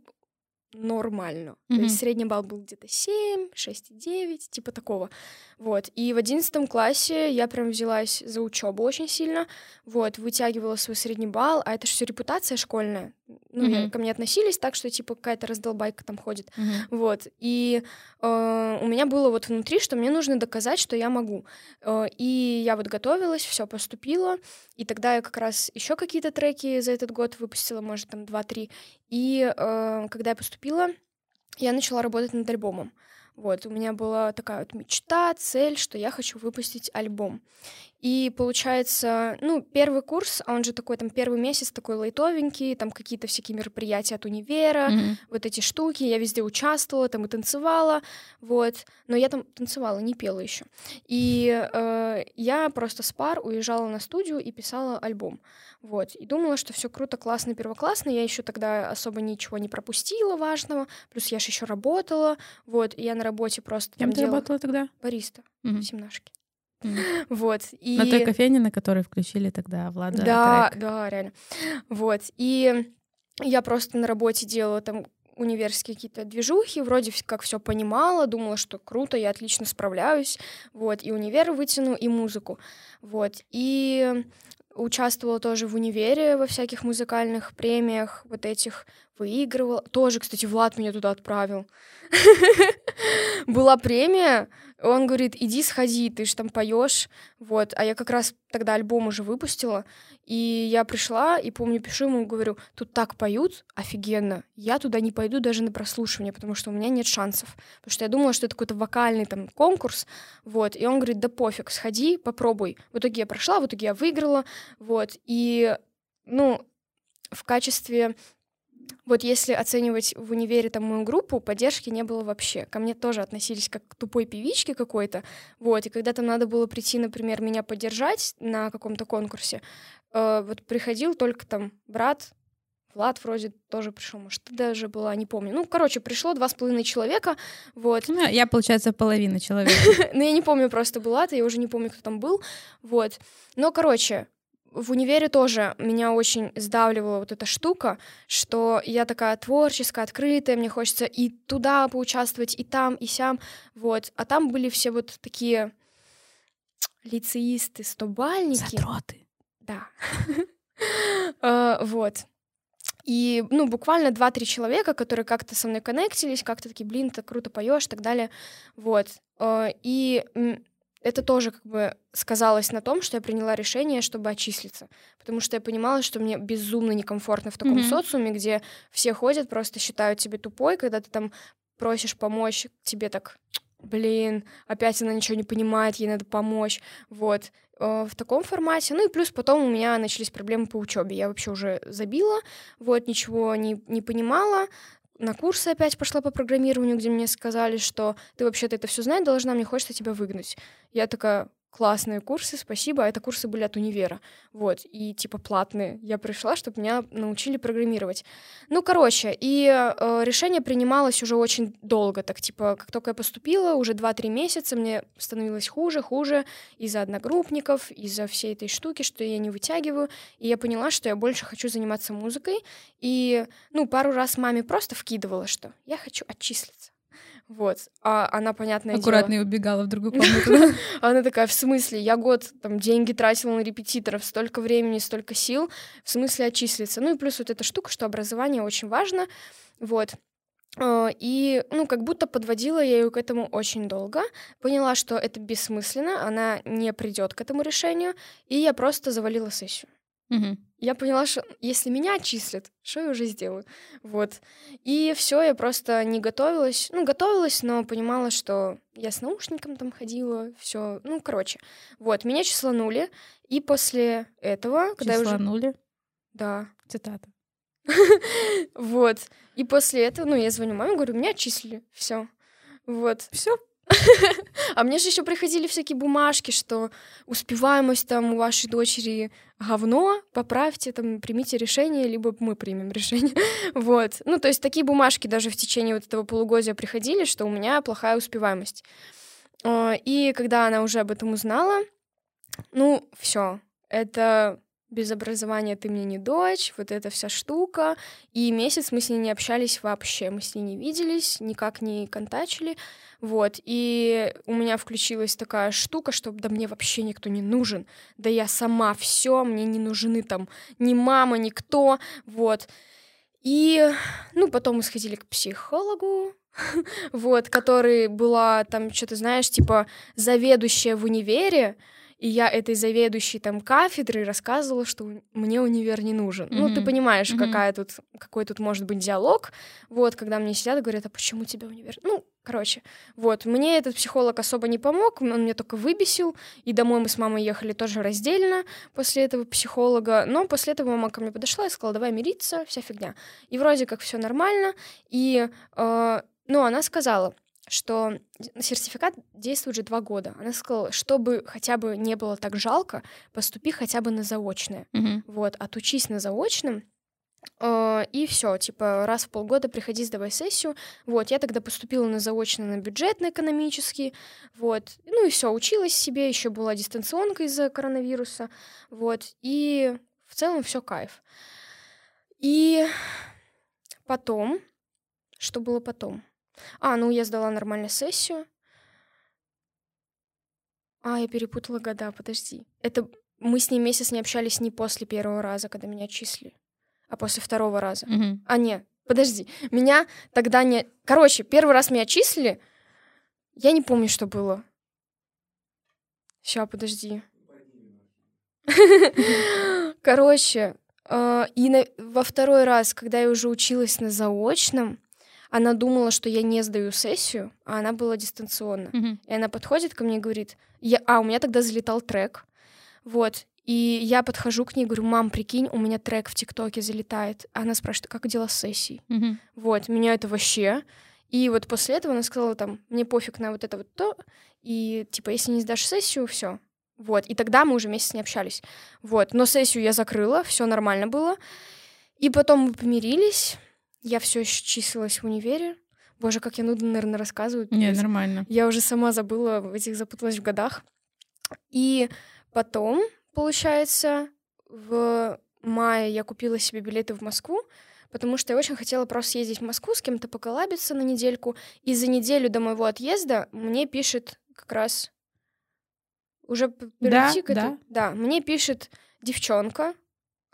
S1: нормально. То
S2: Мгм.
S1: есть средний балл был где-то 7, 6,9, типа такого. Вот. И в 11 классе я прям взялась за учебу очень сильно. Вот, вытягивала свой средний балл, а это же все репутация школьная. Ну,
S2: Мгм.
S1: ко мне относились так, что типа какая-то раздолбайка там ходит.
S2: Мгм.
S1: Вот. И э, у меня было вот внутри, что мне нужно доказать, что я могу. Э, и я вот готовилась, все поступила. И тогда я как раз еще какие-то треки за этот год выпустила, может, там 2-3. И э, когда я поступила, я начала работать над альбомом. Вот, у меня была такая вот мечта, цель, что я хочу выпустить альбом. И получается, ну, первый курс, а он же такой, там, первый месяц такой лайтовенький, там какие-то всякие мероприятия от универа, mm-hmm. вот эти штуки, я везде участвовала, там и танцевала, вот. Но я там танцевала, не пела еще. И э, я просто с пар уезжала на студию и писала альбом. Вот. И думала, что все круто, классно, первоклассно. Я еще тогда особо ничего не пропустила важного. Плюс я же еще работала. Вот. И я на работе просто.
S2: Кем ты делала... работала тогда?
S1: Бариста mm-hmm. в семнашке. Mm. Вот.
S2: И... На той кофейне, на которой включили тогда Влада
S1: Да,
S2: трек.
S1: да, реально. Вот. И я просто на работе делала там универские какие-то движухи, вроде как все понимала, думала, что круто, я отлично справляюсь, вот, и универ вытяну, и музыку, вот, и участвовала тоже в универе во всяких музыкальных премиях, вот этих выигрывала. Тоже, кстати, Влад меня туда отправил. Была премия, он говорит, иди сходи, ты же там поешь, вот. А я как раз тогда альбом уже выпустила, и я пришла, и помню, пишу ему, говорю, тут так поют, офигенно, я туда не пойду даже на прослушивание, потому что у меня нет шансов, потому что я думала, что это какой-то вокальный там конкурс, вот. И он говорит, да пофиг, сходи, попробуй. В итоге я прошла, в итоге я выиграла, вот. И, ну, в качестве вот если оценивать в универе там мою группу, поддержки не было вообще. Ко мне тоже относились как к тупой певичке какой-то. Вот, и когда там надо было прийти, например, меня поддержать на каком-то конкурсе, э, вот приходил только там брат, Влад вроде тоже пришел, может, ты даже была, не помню. Ну, короче, пришло два с половиной человека, вот.
S2: Ну, я, получается, половина человека.
S1: Ну, я не помню просто была ты, я уже не помню, кто там был, вот. Но, короче, в универе тоже меня очень сдавливала вот эта штука, что я такая творческая, открытая, мне хочется и туда поучаствовать, и там, и сям, вот. А там были все вот такие лицеисты, стобальники.
S2: Задроты.
S1: Да. А, вот. И, ну, буквально два-три человека, которые как-то со мной коннектились, как-то такие, блин, ты круто поешь и так далее. Вот. А, и это тоже как бы сказалось на том, что я приняла решение, чтобы отчислиться. Потому что я понимала, что мне безумно некомфортно в таком mm-hmm. социуме, где все ходят, просто считают тебя тупой, когда ты там просишь помочь, тебе так, блин, опять она ничего не понимает, ей надо помочь. Вот. Э, в таком формате. Ну и плюс потом у меня начались проблемы по учебе. Я вообще уже забила, вот, ничего не, не понимала, на курсы опять пошла по программированию, где мне сказали, что ты вообще-то это все знать должна, мне хочется тебя выгнать. Я такая, классные курсы, спасибо. Это курсы были от универа, вот, и типа платные. Я пришла, чтобы меня научили программировать. Ну, короче, и э, решение принималось уже очень долго, так типа, как только я поступила, уже 2-3 месяца мне становилось хуже, хуже из-за одногруппников, из-за всей этой штуки, что я не вытягиваю, и я поняла, что я больше хочу заниматься музыкой, и, ну, пару раз маме просто вкидывала, что я хочу отчислиться. Вот. А она, понятное
S2: Аккуратно
S1: дело...
S2: убегала в другую комнату.
S1: Она такая, в смысле? Я год там деньги тратила на репетиторов, столько времени, столько сил. В смысле отчислиться? Ну и плюс вот эта штука, что образование очень важно. Вот. А, и, ну, как будто подводила я ее к этому очень долго. Поняла, что это бессмысленно, она не придет к этому решению, и я просто завалила сессию.
S2: Угу.
S1: Я поняла, что если меня отчислят, что я уже сделаю? Вот. И все, я просто не готовилась. Ну, готовилась, но понимала, что я с наушником там ходила, все. Ну, короче. Вот, меня числанули. И после этого,
S2: когда
S1: числанули?
S2: я уже...
S1: Да.
S2: Цитата.
S1: Вот. И после этого, ну, я звоню маме, говорю, меня отчислили. Все. Вот.
S2: Все,
S1: а мне же еще приходили всякие бумажки, что успеваемость там у вашей дочери говно, поправьте, там, примите решение, либо мы примем решение. вот. Ну, то есть такие бумажки даже в течение вот этого полугодия приходили, что у меня плохая успеваемость. А, и когда она уже об этом узнала, ну, все, это без образования ты мне не дочь, вот эта вся штука. И месяц мы с ней не общались вообще, мы с ней не виделись, никак не контачили. Вот, и у меня включилась такая штука, что да мне вообще никто не нужен, да я сама все, мне не нужны там ни мама, никто, вот. И, ну, потом мы сходили к психологу, вот, который была там, что-то, знаешь, типа заведующая в универе, и я этой заведующей там кафедры рассказывала, что мне универ не нужен. Mm-hmm. Ну, ты понимаешь, mm-hmm. какая тут, какой тут может быть диалог, вот, когда мне сидят и говорят, а почему тебе универ? Ну, Короче, вот, мне этот психолог особо не помог, он меня только выбесил, и домой мы с мамой ехали тоже раздельно после этого психолога, но после этого мама ко мне подошла и сказала, давай мириться, вся фигня. И вроде как все нормально, и, э, ну, она сказала, что сертификат действует уже два года. Она сказала, чтобы хотя бы не было так жалко, поступи хотя бы на заочное.
S2: Мгм.
S1: Вот, отучись на заочном, и все, типа, раз в полгода приходи, сдавай сессию. Вот, я тогда поступила на заочно, на бюджетно-экономический, вот. Ну и все, училась себе, еще была дистанционка из-за коронавируса, вот. И в целом все кайф. И потом, что было потом? А, ну я сдала нормально сессию. А, я перепутала года, подожди. Это мы с ней месяц не общались не после первого раза, когда меня отчислили, а после второго раза.
S2: Мгм.
S1: А, нет, подожди. Меня тогда не... Короче, первый раз меня отчислили, я не помню, что было. Ща, подожди. Короче, э, и на- во второй раз, когда я уже училась на заочном, она думала, что я не сдаю сессию, а она была дистанционно. И она подходит ко мне и говорит, я... а, у меня тогда залетал трек, вот, и я подхожу к ней и говорю, мам, прикинь, у меня трек в ТикТоке залетает. Она спрашивает, как дела с сессией?
S2: Мгм.
S1: Вот, меня это вообще. И вот после этого она сказала там, мне пофиг на вот это вот то, и типа, если не сдашь сессию, все. Вот, и тогда мы уже месяц не общались. Вот, но сессию я закрыла, все нормально было. И потом мы помирились, я все еще числилась в универе. Боже, как я нудно, наверное, рассказываю.
S2: Не, нормально.
S1: Я уже сама забыла, в этих запуталась в годах. И потом, получается, в мае я купила себе билеты в Москву, потому что я очень хотела просто съездить в Москву, с кем-то поколабиться на недельку. И за неделю до моего отъезда мне пишет как раз уже п-
S2: Да,
S1: перейти к этой-
S2: да.
S1: да, мне пишет девчонка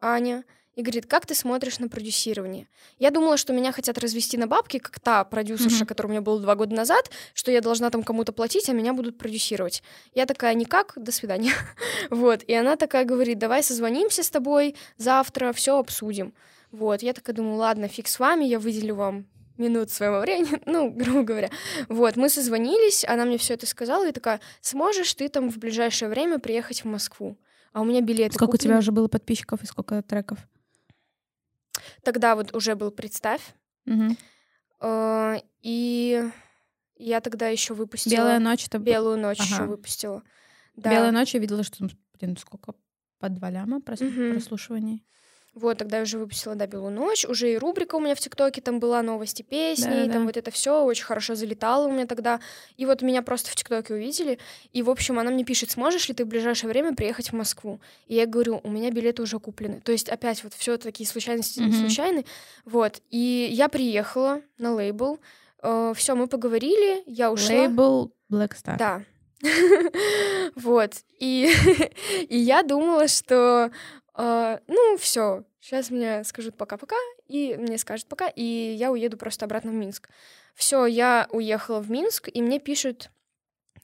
S1: Аня и говорит, как ты смотришь на продюсирование? Я думала, что меня хотят развести на бабки, как та продюсерша,
S2: Мгм.
S1: которая у меня была два года назад, что я должна там кому-то платить, а меня будут продюсировать. Я такая, никак, до свидания. вот, и она такая говорит, давай созвонимся с тобой завтра, все обсудим. Вот, я такая думаю, ладно, фиг с вами, я выделю вам минут своего времени, ну, грубо говоря. Вот, мы созвонились, она мне все это сказала, и такая, сможешь ты там в ближайшее время приехать в Москву? А у меня билеты
S2: Сколько у
S1: куплены.
S2: тебя уже было подписчиков и сколько треков?
S1: Тогда вот уже был «Представь»,
S2: Мгм.
S1: э, и я тогда еще выпустила...
S2: Белая ночь это
S1: «Белую ночь»
S2: Ага.
S1: еще выпустила. Да.
S2: Белая ночь я видела, что блин, сколько по два ляма прос-
S1: Мгм.
S2: прослушиваний.
S1: Вот, тогда я уже выпустила, да, «Белую ночь». Уже и рубрика у меня в ТикТоке там была, новости песни,
S2: Да-да-да.
S1: там вот это все очень хорошо залетало у меня тогда. И вот меня просто в ТикТоке увидели, и, в общем, она мне пишет, сможешь ли ты в ближайшее время приехать в Москву? И я говорю, у меня билеты уже куплены. То есть опять вот все такие случайности
S2: Мгм.
S1: случайны. Вот, и я приехала на лейбл, все, мы поговорили, я ушла.
S2: Лейбл Black Star.
S1: Да. Вот. И, и я думала, что э, ну все, сейчас мне скажут пока-пока, и мне скажут пока, и я уеду просто обратно в Минск. Все, я уехала в Минск, и мне пишут,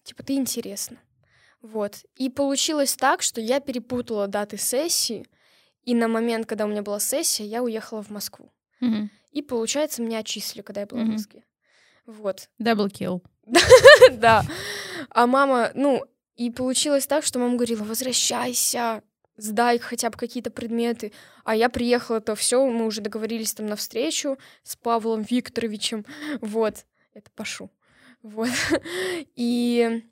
S1: типа, ты интересна. Вот. И получилось так, что я перепутала даты сессии, и на момент, когда у меня была сессия, я уехала в Москву.
S2: Мгм.
S1: И, получается, меня отчислили, когда я была в
S2: Мгм.
S1: Москве. Вот.
S2: Double kill.
S1: Да. А мама, ну, и получилось так, что мама говорила, возвращайся, сдай хотя бы какие-то предметы. А я приехала, то все, мы уже договорились там на встречу с Павлом Викторовичем. Вот. Это Пашу. Вот. И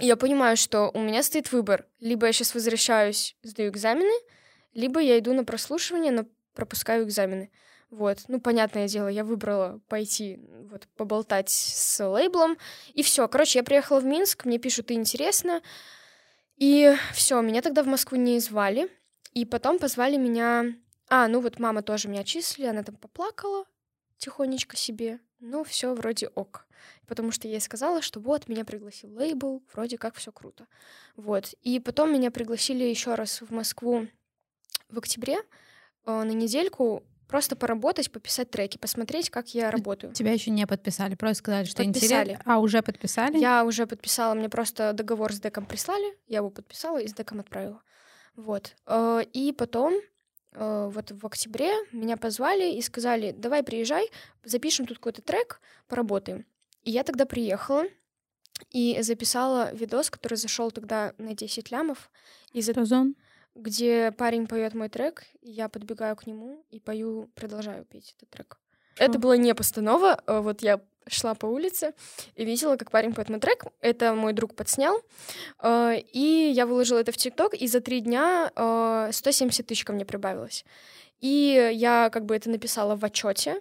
S1: я понимаю, что у меня стоит выбор. Либо я сейчас возвращаюсь, сдаю экзамены, либо я иду на прослушивание, но пропускаю экзамены. Вот, ну, понятное дело, я выбрала пойти вот поболтать с лейблом, и все. Короче, я приехала в Минск, мне пишут, ты интересно, и все, меня тогда в Москву не звали, и потом позвали меня... А, ну вот мама тоже меня числили, она там поплакала тихонечко себе, ну все вроде ок. Потому что я ей сказала, что вот, меня пригласил лейбл, вроде как все круто. Вот. И потом меня пригласили еще раз в Москву в октябре э, на недельку просто поработать, пописать треки, посмотреть, как я работаю.
S2: Тебя еще не подписали, просто сказали, что
S1: Подписали.
S2: интересно. А, уже подписали?
S1: Я уже подписала, мне просто договор с деком прислали, я его подписала и с деком отправила. Вот. Э, И потом, э, вот в октябре меня позвали и сказали, давай приезжай, запишем тут какой-то трек, поработаем. И я тогда приехала и записала видос, который зашел тогда на 10 лямов.
S2: Из Что
S1: где парень поет мой трек, и я подбегаю к нему и пою, продолжаю петь этот трек. Что? Это была не постанова, а вот я шла по улице и видела, как парень поет мой трек. Это мой друг подснял. А, и я выложила это в ТикТок, и за три дня 170 а, тысяч ко мне прибавилось. И я как бы это написала в отчете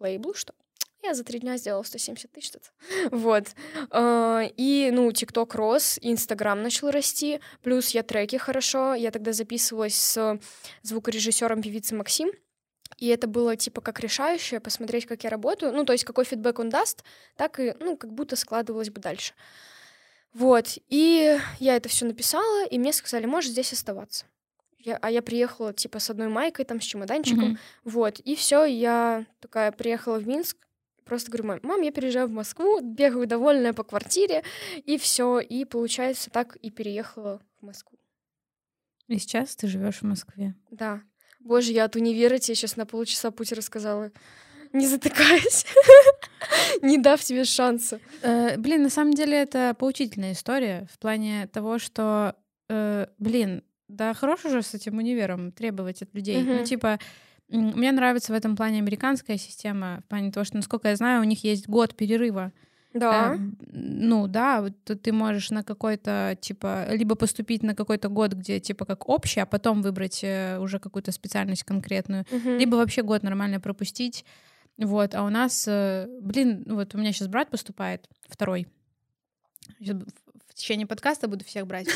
S1: лейблу, что я за три дня сделала 170 тысяч что-то. Вот. А, и, ну, ТикТок рос, Инстаграм начал расти, плюс я треки хорошо. Я тогда записывалась с звукорежиссером певицы Максим. И это было типа как решающее, посмотреть, как я работаю. Ну, то есть какой фидбэк он даст, так и, ну, как будто складывалось бы дальше. Вот. И я это все написала, и мне сказали, можешь здесь оставаться. Я, а я приехала типа с одной майкой, там, с чемоданчиком. Mm-hmm. Вот. И все, я такая приехала в Минск, просто говорю, мам, мам, я переезжаю в Москву, бегаю довольная по квартире, и все. И получается, так и переехала в Москву.
S2: И сейчас ты живешь в Москве?
S1: Да. Боже, я от универа тебе сейчас на полчаса путь рассказала. Не затыкаясь, не дав тебе шанса.
S2: Э, блин, на самом деле это поучительная история в плане того, что, э, блин, да хорош уже с этим универом требовать от людей. Ну, типа, мне нравится в этом плане американская система, в плане того, что, насколько я знаю, у них есть год перерыва.
S1: Да. Э,
S2: ну да, вот ты можешь на какой-то, типа, либо поступить на какой-то год, где, типа, как общий, а потом выбрать э, уже какую-то специальность конкретную, угу. либо вообще год нормально пропустить. Вот, а у нас, э, блин, вот у меня сейчас брат поступает, второй. Течение подкаста буду всех брать.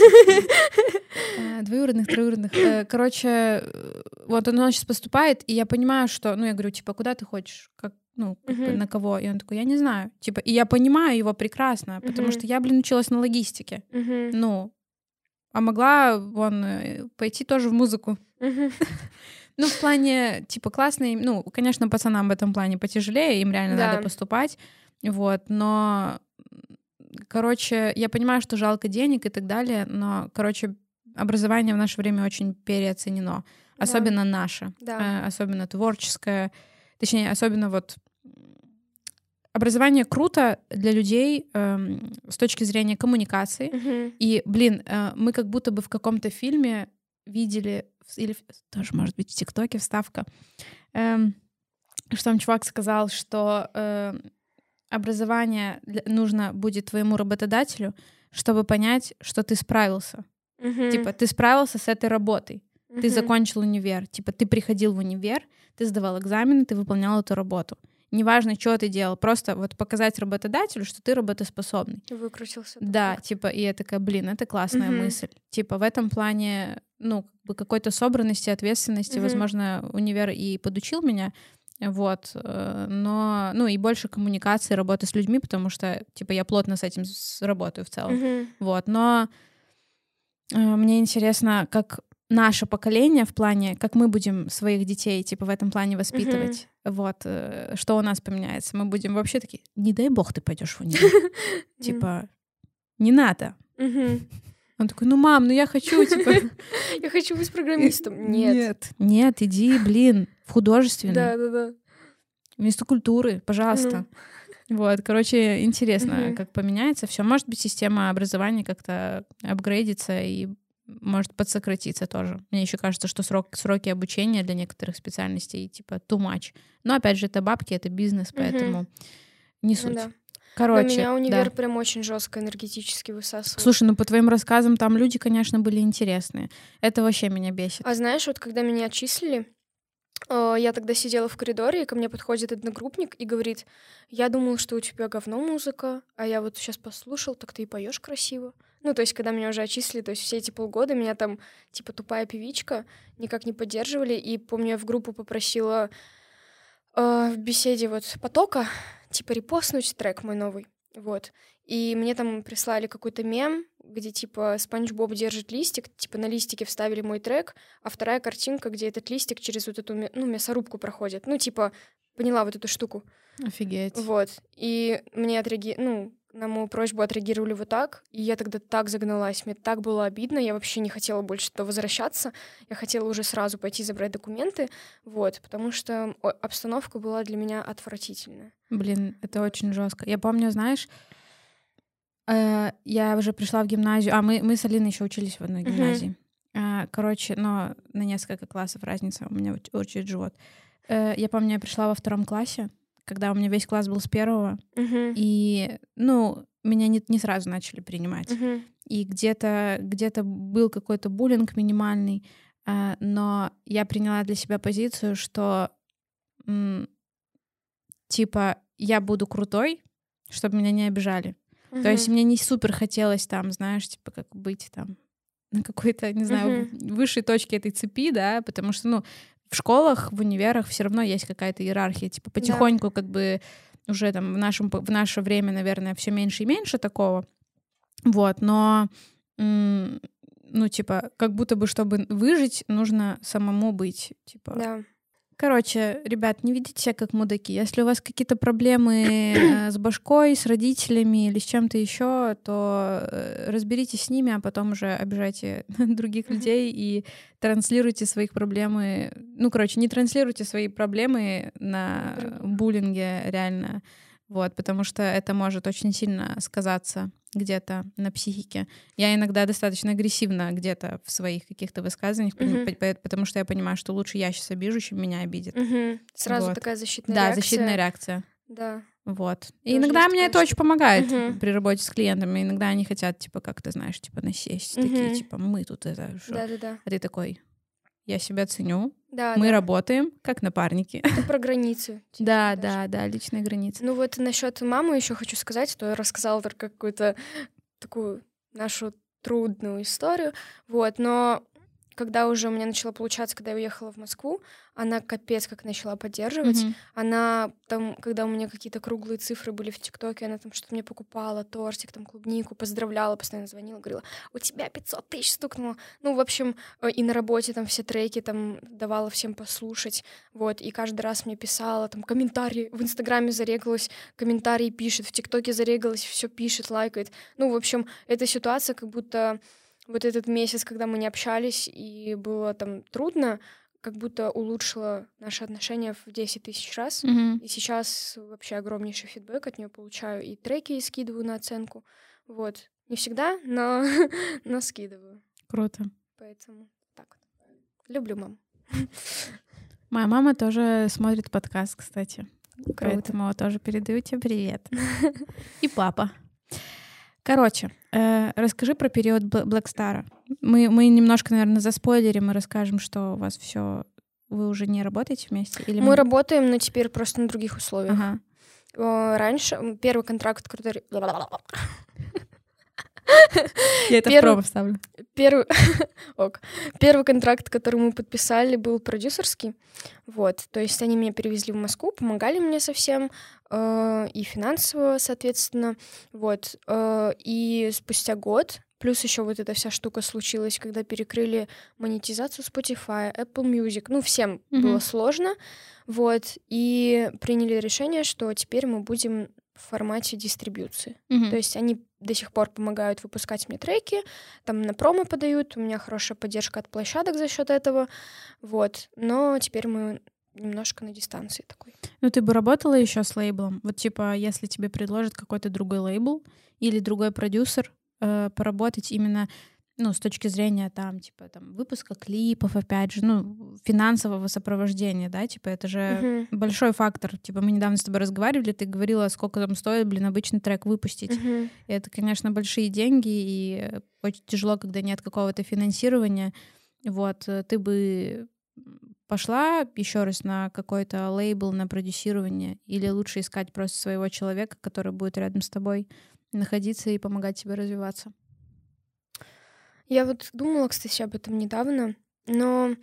S2: Э, двоюродных, троюродных. Э, короче, э, вот он сейчас поступает, и я понимаю, что, ну, я говорю, типа, куда ты хочешь? Как, ну, на кого? И он такой, я не знаю. Типа, и я понимаю его прекрасно, потому что я, блин, училась на логистике. Ну, а могла, вон, пойти тоже в музыку. Ну, в плане, типа, классный, ну, конечно, пацанам в этом плане потяжелее, им реально надо поступать, вот, но, короче, я понимаю, что жалко денег и так далее, но, короче, образование в наше время очень переоценено, особенно да. наше,
S1: да.
S2: Э, особенно творческое, точнее, особенно вот образование круто для людей э, с точки зрения коммуникации.
S1: Угу.
S2: И, блин, э, мы как будто бы в каком-то фильме видели, или тоже, может быть, в ТикТоке вставка, э, что там чувак сказал, что э, образование нужно будет твоему работодателю, чтобы понять, что ты справился.
S1: Угу.
S2: Типа, ты справился с этой работой. Угу. Ты закончил универ. Типа, ты приходил в универ, ты сдавал экзамены, ты выполнял эту работу. Неважно, что ты делал, просто вот показать работодателю, что ты работоспособный.
S1: Выкрутился.
S2: Да, так. типа, и я такая, блин, это классная угу. мысль. Типа, в этом плане, ну, как бы какой-то собранности, ответственности, угу. возможно, универ и подучил меня, вот, э, но, ну, и больше коммуникации, работы с людьми, потому что, типа, я плотно с этим работаю в целом,
S1: угу.
S2: вот, но Э, мне интересно, как наше поколение в плане, как мы будем своих детей, типа, в этом плане воспитывать. Mm-hmm. Вот, э, что у нас поменяется. Мы будем вообще такие, не дай бог ты пойдешь в универ. Типа, не надо. Он такой, ну, мам, ну я хочу, типа...
S1: Я хочу быть программистом. Нет. Нет,
S2: иди, блин, в художественный.
S1: Да-да-да.
S2: Вместо культуры, пожалуйста. Вот, короче, интересно, как поменяется все. Может быть, система образования как-то апгрейдится и может подсократиться тоже. Мне еще кажется, что срок, сроки обучения для некоторых специальностей типа too much. Но опять же, это бабки, это бизнес, поэтому не ну суть. Ну, да. Короче,
S1: Но меня универ да. прям очень жестко энергетически высасывал.
S2: Слушай, ну по твоим рассказам там люди, конечно, были интересные. Это вообще меня бесит.
S1: А знаешь, вот когда меня отчислили, Э, я тогда сидела в коридоре, и ко мне подходит одногруппник и говорит, я думал, что у тебя говно музыка, а я вот сейчас послушал, так ты и поешь красиво. Ну, то есть, когда меня уже отчислили, то есть все эти полгода меня там, типа, тупая певичка, никак не поддерживали, и помню, я в группу попросила э, в беседе вот потока, типа, репостнуть трек мой новый, вот. И мне там прислали какой-то мем, где типа Спанч Боб держит листик, типа на листике вставили мой трек, а вторая картинка, где этот листик через вот эту ну, мясорубку проходит. Ну, типа, поняла вот эту штуку.
S2: Офигеть.
S1: Вот. И мне отреаги... ну, на мою просьбу отреагировали вот так, и я тогда так загналась, мне так было обидно, я вообще не хотела больше туда возвращаться, я хотела уже сразу пойти забрать документы, вот, потому что обстановка была для меня отвратительная.
S2: Блин, это очень жестко. Я помню, знаешь, э, я уже пришла в гимназию, а мы, мы с Алиной еще учились в одной гимназии. Uh-huh. Короче, но на несколько классов разница, у меня очень живот. Э, я помню, я пришла во втором классе, когда у меня весь класс был с первого, uh-huh. и, ну, меня не, не сразу начали принимать. Uh-huh. И где-то где был какой-то буллинг минимальный, э, но я приняла для себя позицию, что м, типа я буду крутой, чтобы меня не обижали. Uh-huh. То есть мне не супер хотелось там, знаешь, типа как быть там на какой-то, не знаю, uh-huh. высшей точке этой цепи, да, потому что, ну, в школах, в универах все равно есть какая-то иерархия, типа потихоньку да. как бы уже там в нашем в наше время, наверное, все меньше и меньше такого, вот, но ну типа как будто бы чтобы выжить нужно самому быть, типа.
S1: Да.
S2: Короче, ребят, не ведите себя как мудаки. Если у вас какие-то проблемы э, с башкой, с родителями или с чем-то еще, то э, разберитесь с ними, а потом уже обижайте других людей и транслируйте своих проблемы. Ну, короче, не транслируйте свои проблемы на буллинге реально. Вот, потому что это может очень сильно сказаться где-то на психике. Я иногда достаточно агрессивна где-то в своих каких-то высказываниях, uh-huh. потому что я понимаю, что лучше я сейчас обижу, чем меня обидят.
S1: Uh-huh. Сразу вот. такая защитная
S2: да,
S1: реакция.
S2: Да, защитная реакция.
S1: Да.
S2: Вот. И иногда мне это очень помогает uh-huh. при работе с клиентами. Иногда они хотят, типа, как ты знаешь, типа, насесть. Uh-huh. Такие, типа, мы тут это...
S1: Да-да-да.
S2: А ты такой, я себя ценю,
S1: да,
S2: мы
S1: да.
S2: работаем как напарники.
S1: Это про границы.
S2: Да, да, да, личные границы.
S1: Ну вот насчет мамы еще хочу сказать, что я рассказала только какую-то такую нашу трудную историю, вот, но когда уже у меня начало получаться, когда я уехала в Москву, она капец как начала поддерживать. Mm-hmm. Она там, когда у меня какие-то круглые цифры были в ТикТоке, она там что-то мне покупала, тортик, там клубнику, поздравляла, постоянно звонила, говорила, у тебя 500 тысяч стукнуло. Ну, в общем, э, и на работе там все треки там давала всем послушать, вот, и каждый раз мне писала, там, комментарии, в Инстаграме зарегалась, комментарии пишет, в ТикТоке зарегалась, все пишет, лайкает. Ну, в общем, эта ситуация как будто вот этот месяц, когда мы не общались, и было там трудно, как будто улучшила наши отношения в 10 тысяч раз.
S2: Mm-hmm.
S1: И сейчас вообще огромнейший фидбэк от нее получаю. И треки скидываю на оценку. Вот. Не всегда, но, но скидываю.
S2: Круто.
S1: Поэтому так вот. Люблю мам.
S2: Моя мама тоже смотрит подкаст, кстати.
S1: Круто.
S2: Поэтому тоже передаю тебе привет. И папа. Короче, э, расскажи про период Black Star. Мы, мы немножко, наверное, заспойлерим и расскажем, что у вас все вы уже не работаете вместе? Или
S1: мы, мы работаем, но теперь просто на других условиях.
S2: Ага.
S1: Раньше первый контракт, который...
S2: Я это в промо вставлю.
S1: Первый... Ок. Первый контракт, который мы подписали, был продюсерский. Вот. То есть они меня перевезли в Москву, помогали мне совсем, э, и финансово, соответственно. Вот. Э, и спустя год Плюс еще вот эта вся штука случилась, когда перекрыли монетизацию Spotify, Apple Music. Ну, всем mm-hmm. было сложно. Вот. И приняли решение, что теперь мы будем в формате дистрибьюции.
S2: Mm-hmm.
S1: То есть они до сих пор помогают выпускать мне треки, там на промо подают, у меня хорошая поддержка от площадок за счет этого, вот. Но теперь мы немножко на дистанции такой.
S2: Ну, ты бы работала еще с лейблом? Вот, типа, если тебе предложат какой-то другой лейбл или другой продюсер э, поработать именно ну, с точки зрения там, типа, там, выпуска клипов, опять же, ну, финансового сопровождения, да, типа, это же uh-huh. большой фактор. Типа, мы недавно с тобой разговаривали, ты говорила, сколько там стоит, блин, обычный трек выпустить.
S1: Uh-huh.
S2: И это, конечно, большие деньги, и очень тяжело, когда нет какого-то финансирования. Вот, э, ты бы пошла еще раз на какой-то лейбл, на продюсирование, или лучше искать просто своего человека, который будет рядом с тобой находиться и помогать тебе развиваться?
S1: Я вот думала, кстати, об этом недавно, но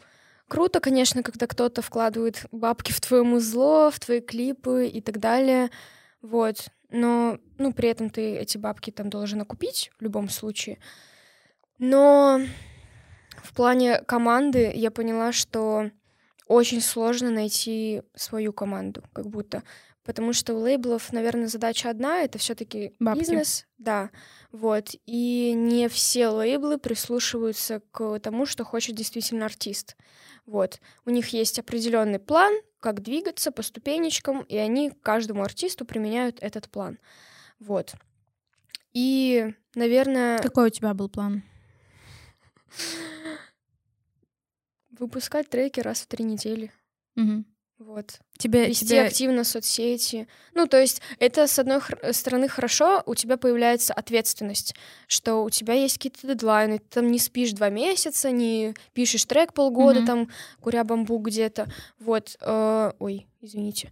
S1: круто, конечно, когда кто-то вкладывает бабки в твое музло, в твои клипы и так далее, вот, но, ну, при этом ты эти бабки там должен окупить в любом случае. Но в плане команды я поняла, что очень сложно найти свою команду, как будто. потому что у лейблов, наверное, задача одна — это все таки бизнес. Да, вот. И не все лейблы прислушиваются к тому, что хочет действительно артист. Вот. У них есть определенный план, как двигаться по ступенечкам, и они каждому артисту применяют этот план. Вот. И, наверное...
S2: Какой у тебя был план?
S1: Выпускать треки раз в три недели.
S2: Угу.
S1: Вот.
S2: Тебе,
S1: Вести
S2: тебе...
S1: активно соцсети. Ну, то есть это, с одной стороны, хорошо, у тебя появляется ответственность, что у тебя есть какие-то дедлайны, ты там не спишь два месяца, не пишешь трек полгода, mm-hmm. там, куря бамбук где-то. Вот. Э, ой, извините.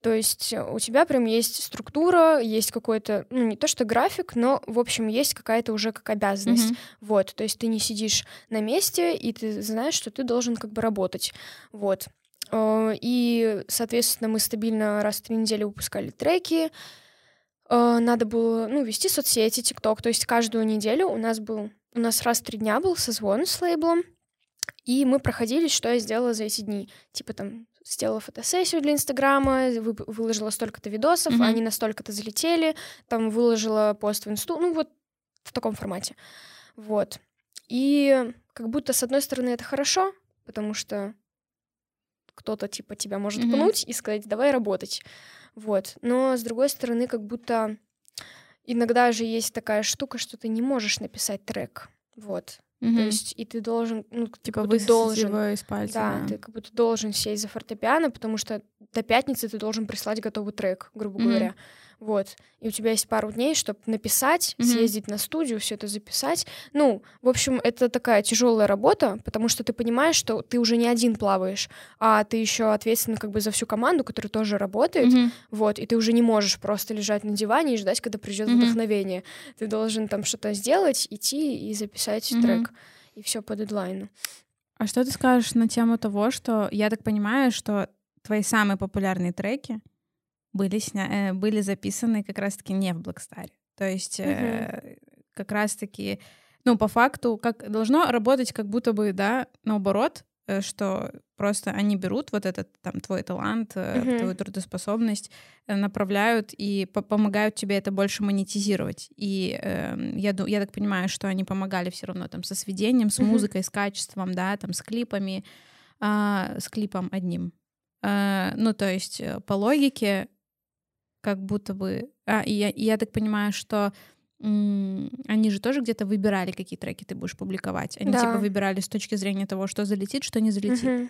S1: То есть у тебя прям есть структура, есть какой-то, ну, не то что график, но, в общем, есть какая-то уже как обязанность. Mm-hmm. Вот, то есть ты не сидишь на месте, и ты знаешь, что ты должен как бы работать. Вот. Э, и, соответственно, мы стабильно раз в три недели выпускали треки. Э, надо было, ну, вести соцсети, ТикТок. То есть каждую неделю у нас был, у нас раз в три дня был созвон с лейблом, и мы проходили, что я сделала за эти дни. Типа там сделала фотосессию для Инстаграма, выложила столько-то видосов, mm-hmm. они настолько-то залетели, там выложила пост в Инсту, ну вот в таком формате. Вот. И как будто, с одной стороны, это хорошо, потому что кто-то типа тебя может mm-hmm. пнуть и сказать, давай работать. Вот. Но с другой стороны, как будто иногда же есть такая штука, что ты не можешь написать трек. Вот. Mm-hmm. То есть, и ты должен, ну,
S2: типа, вы должен, его из пальца.
S1: Да, да, ты как будто должен сесть за фортепиано, потому что до пятницы ты должен прислать готовый трек, грубо mm-hmm. говоря. Вот. И у тебя есть пару дней, чтобы написать, mm-hmm. съездить на студию, все это записать. Ну, в общем, это такая тяжелая работа, потому что ты понимаешь, что ты уже не один плаваешь, а ты еще ответственна как бы за всю команду, которая тоже работает. Mm-hmm. Вот. И ты уже не можешь просто лежать на диване и ждать, когда придет mm-hmm. вдохновение. Ты должен там что-то сделать, идти и записать mm-hmm. трек. И все по дедлайну.
S2: А что ты скажешь на тему того, что я так понимаю, что твои самые популярные треки были, сня... Э, были записаны как раз-таки не в Blackstar. То есть угу. э, как раз-таки, ну, по факту, как должно работать как будто бы, да, наоборот, э, что просто они берут вот этот там твой талант, угу. твою трудоспособность, направляют и по помогают тебе это больше монетизировать. И э, я, я так понимаю, что они помогали все равно там со сведением, с угу. музыкой, с качеством, да, там с клипами, э, с клипом одним. Э, ну, то есть по логике как будто бы... А, и я, и я так понимаю, что они же тоже где-то выбирали, какие треки ты будешь публиковать. Они да. типа выбирали с точки зрения того, что залетит, что не залетит. Угу.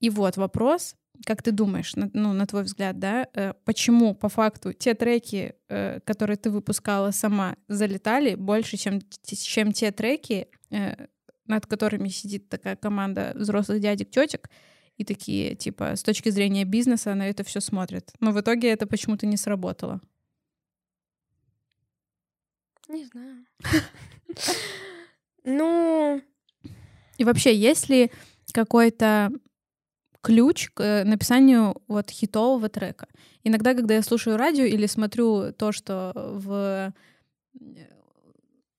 S2: И вот вопрос, как ты думаешь, на, ну, на твой взгляд, да, э, почему по факту те треки, э, которые ты выпускала сама, залетали больше, чем, чем те треки, э, над которыми сидит такая команда взрослых дядек, тетек, и такие, типа, с точки зрения бизнеса на это все смотрят. Но в итоге это почему-то не сработало.
S1: Не знаю. Ну...
S2: И вообще, есть ли какой-то ключ к написанию вот хитового трека? Иногда, когда я слушаю радио или смотрю то, что в э,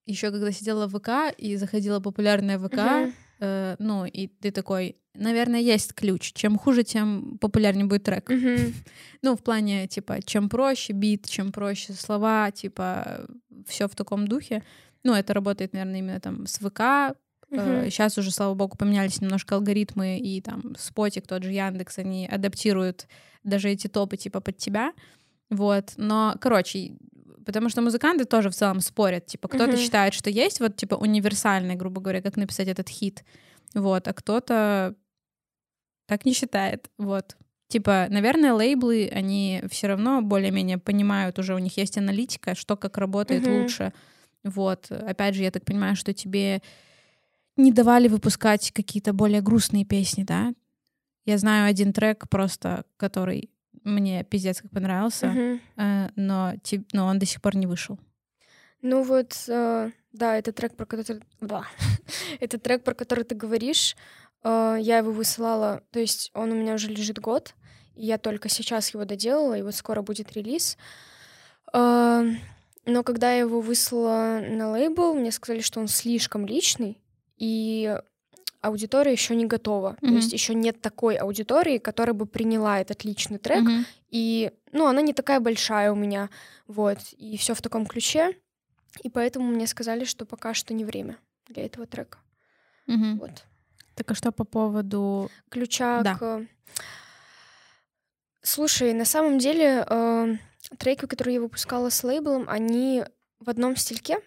S2: еще когда сидела в ВК и заходила популярная ВК, uh-huh. э, ну и ты такой, наверное, есть ключ. Чем хуже, тем популярнее будет трек. Mm-hmm. ну, в плане, типа, чем проще бит, чем проще слова, типа, все в таком духе. Ну, это работает, наверное, именно там с ВК. Mm-hmm. Сейчас уже, слава богу, поменялись немножко алгоритмы, и там Спотик, тот же Яндекс, они адаптируют даже эти топы, типа, под тебя. Вот. Но, короче, потому что музыканты тоже в целом спорят. Типа, кто-то mm-hmm. считает, что есть вот, типа, универсальный, грубо говоря, как написать этот хит. Вот, а кто-то так не считает. Вот. Типа, наверное, лейблы, они все равно более-менее понимают, уже у них есть аналитика, что как работает mm-hmm. лучше. Вот. Опять же, я так понимаю, что тебе не давали выпускать какие-то более грустные песни, да? Я знаю один трек просто, который мне пиздец как понравился, mm-hmm. но, но он до сих пор не вышел.
S1: Ну вот, э, да, это трек, про который... Да. это трек, про который ты говоришь. Э, я его высылала, то есть он у меня уже лежит год, и я только сейчас его доделала, и вот скоро будет релиз. Э, но когда я его выслала на лейбл, мне сказали, что он слишком личный, и аудитория еще не готова. Mm-hmm. То есть еще нет такой аудитории, которая бы приняла этот личный трек. Mm-hmm. И, ну, она не такая большая у меня. Вот. И все в таком ключе. И поэтому мне сказали, что пока что не время для этого трека.
S2: Mm-hmm. Вот. Так а что по поводу
S1: ключа да. к Слушай, на самом деле э, треки, которые я выпускала с лейблом, они в одном стильке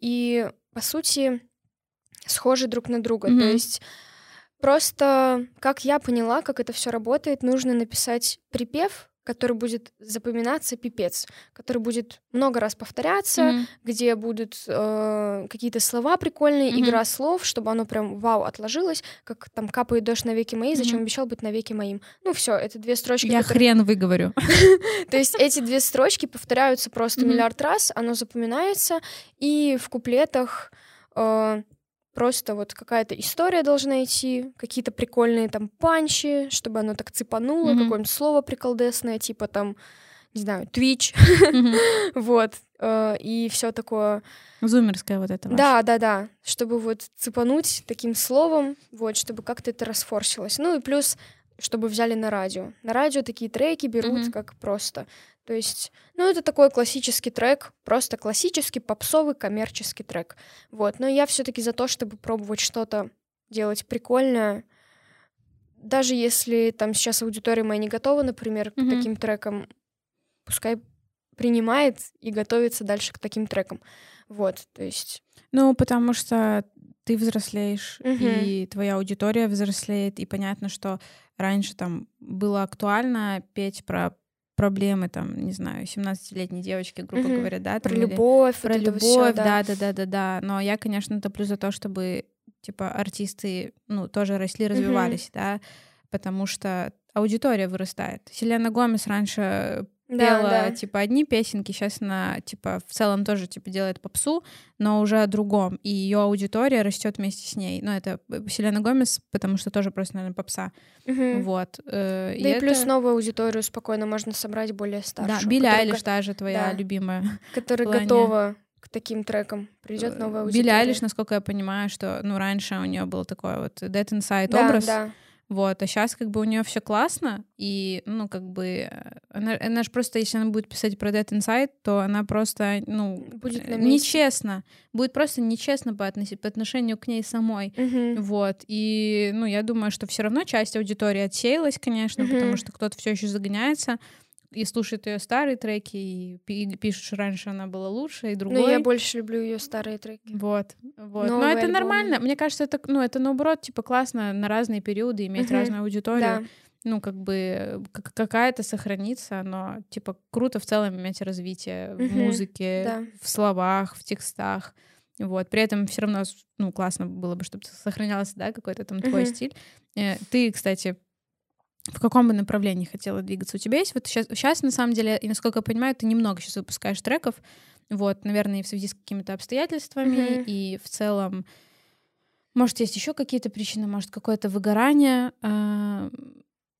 S1: и, по сути, схожи друг на друга. Mm-hmm. То есть просто, как я поняла, как это все работает, нужно написать припев, который будет запоминаться пипец, который будет много раз повторяться, mm-hmm. где будут э, какие-то слова прикольные, mm-hmm. игра слов, чтобы оно прям вау отложилось, как там капает дождь на веки мои, зачем mm-hmm. обещал быть на веки моим. Ну все, это две строчки.
S2: Я которые... хрен выговорю.
S1: То есть эти две строчки повторяются просто миллиард раз, оно запоминается, и в куплетах э, Просто вот какая-то история должна идти, какие-то прикольные там панчи, чтобы оно так цепануло, mm-hmm. какое-нибудь слово приколдесное, типа там, не знаю, Twitch. Mm-hmm. вот. Э, и все такое.
S2: Зумерское вот это.
S1: Да, да, да. Чтобы вот цепануть таким словом, вот, чтобы как-то это расфорсилось. Ну и плюс, чтобы взяли на радио. На радио такие треки берут mm-hmm. как просто. То есть, ну, это такой классический трек, просто классический попсовый коммерческий трек. Вот, но я все-таки за то, чтобы пробовать что-то делать прикольное, даже если там сейчас аудитория моя не готова, например, к mm-hmm. таким трекам, пускай принимает и готовится дальше к таким трекам. Вот, то есть.
S2: Ну, потому что ты взрослеешь, mm-hmm. и твоя аудитория взрослеет, и понятно, что раньше там было актуально петь про проблемы, там, не знаю, 17-летней девочки, грубо mm-hmm. говоря, да?
S1: Там, про любовь.
S2: Про любовь, всё, да. да, да, да, да, Но я, конечно, топлю за то, чтобы, типа, артисты, ну, тоже росли, развивались, mm-hmm. да, потому что аудитория вырастает. Селена Гомес раньше пела, да, да. типа, одни песенки, сейчас она, типа, в целом тоже, типа, делает попсу, но уже о другом, и ее аудитория растет вместе с ней. Ну, это Селена Гомес, потому что тоже просто, наверное, попса. Угу. Вот.
S1: Э, да и, и плюс новую аудиторию спокойно можно собрать более старшую.
S2: Да, Билли Айлиш та же твоя да, любимая.
S1: Которая готова к таким трекам. Придет э, новая аудитория.
S2: Билли Айлиш, насколько я понимаю, что, ну, раньше у нее был такой вот Dead Inside да, образ. Да, вот, а сейчас как бы у нее все классно, и, ну, как бы, э, она, она же просто, если она будет писать про Dead Inside, то она просто, ну, будет нечестно. Будет просто нечестно по, относ... по отношению к ней самой.
S1: Uh-huh.
S2: Вот, и, ну, я думаю, что все равно часть аудитории отсеялась, конечно, uh-huh. потому что кто-то все еще загоняется и слушает ее старые треки, и пишет, что раньше она была лучше, и другой.
S1: Но я больше люблю ее старые треки.
S2: Вот, вот. Но это альбомы. нормально. Мне кажется, это, ну, это наоборот, типа, классно на разные периоды иметь uh-huh. разную аудиторию. Да. Ну, как бы какая-то сохранится, но, типа, круто в целом иметь развитие uh-huh. в музыке, да. в словах, в текстах. Вот. При этом все равно, ну, классно было бы, чтобы сохранялся, да, какой-то там твой uh-huh. стиль. Э, ты, кстати, в каком бы направлении хотела двигаться. У тебя есть вот сейчас, сейчас на самом деле, и насколько я понимаю, ты немного сейчас выпускаешь треков, вот, наверное, в связи с какими-то обстоятельствами, mm-hmm. и в целом, может, есть еще какие-то причины, может, какое-то выгорание. А,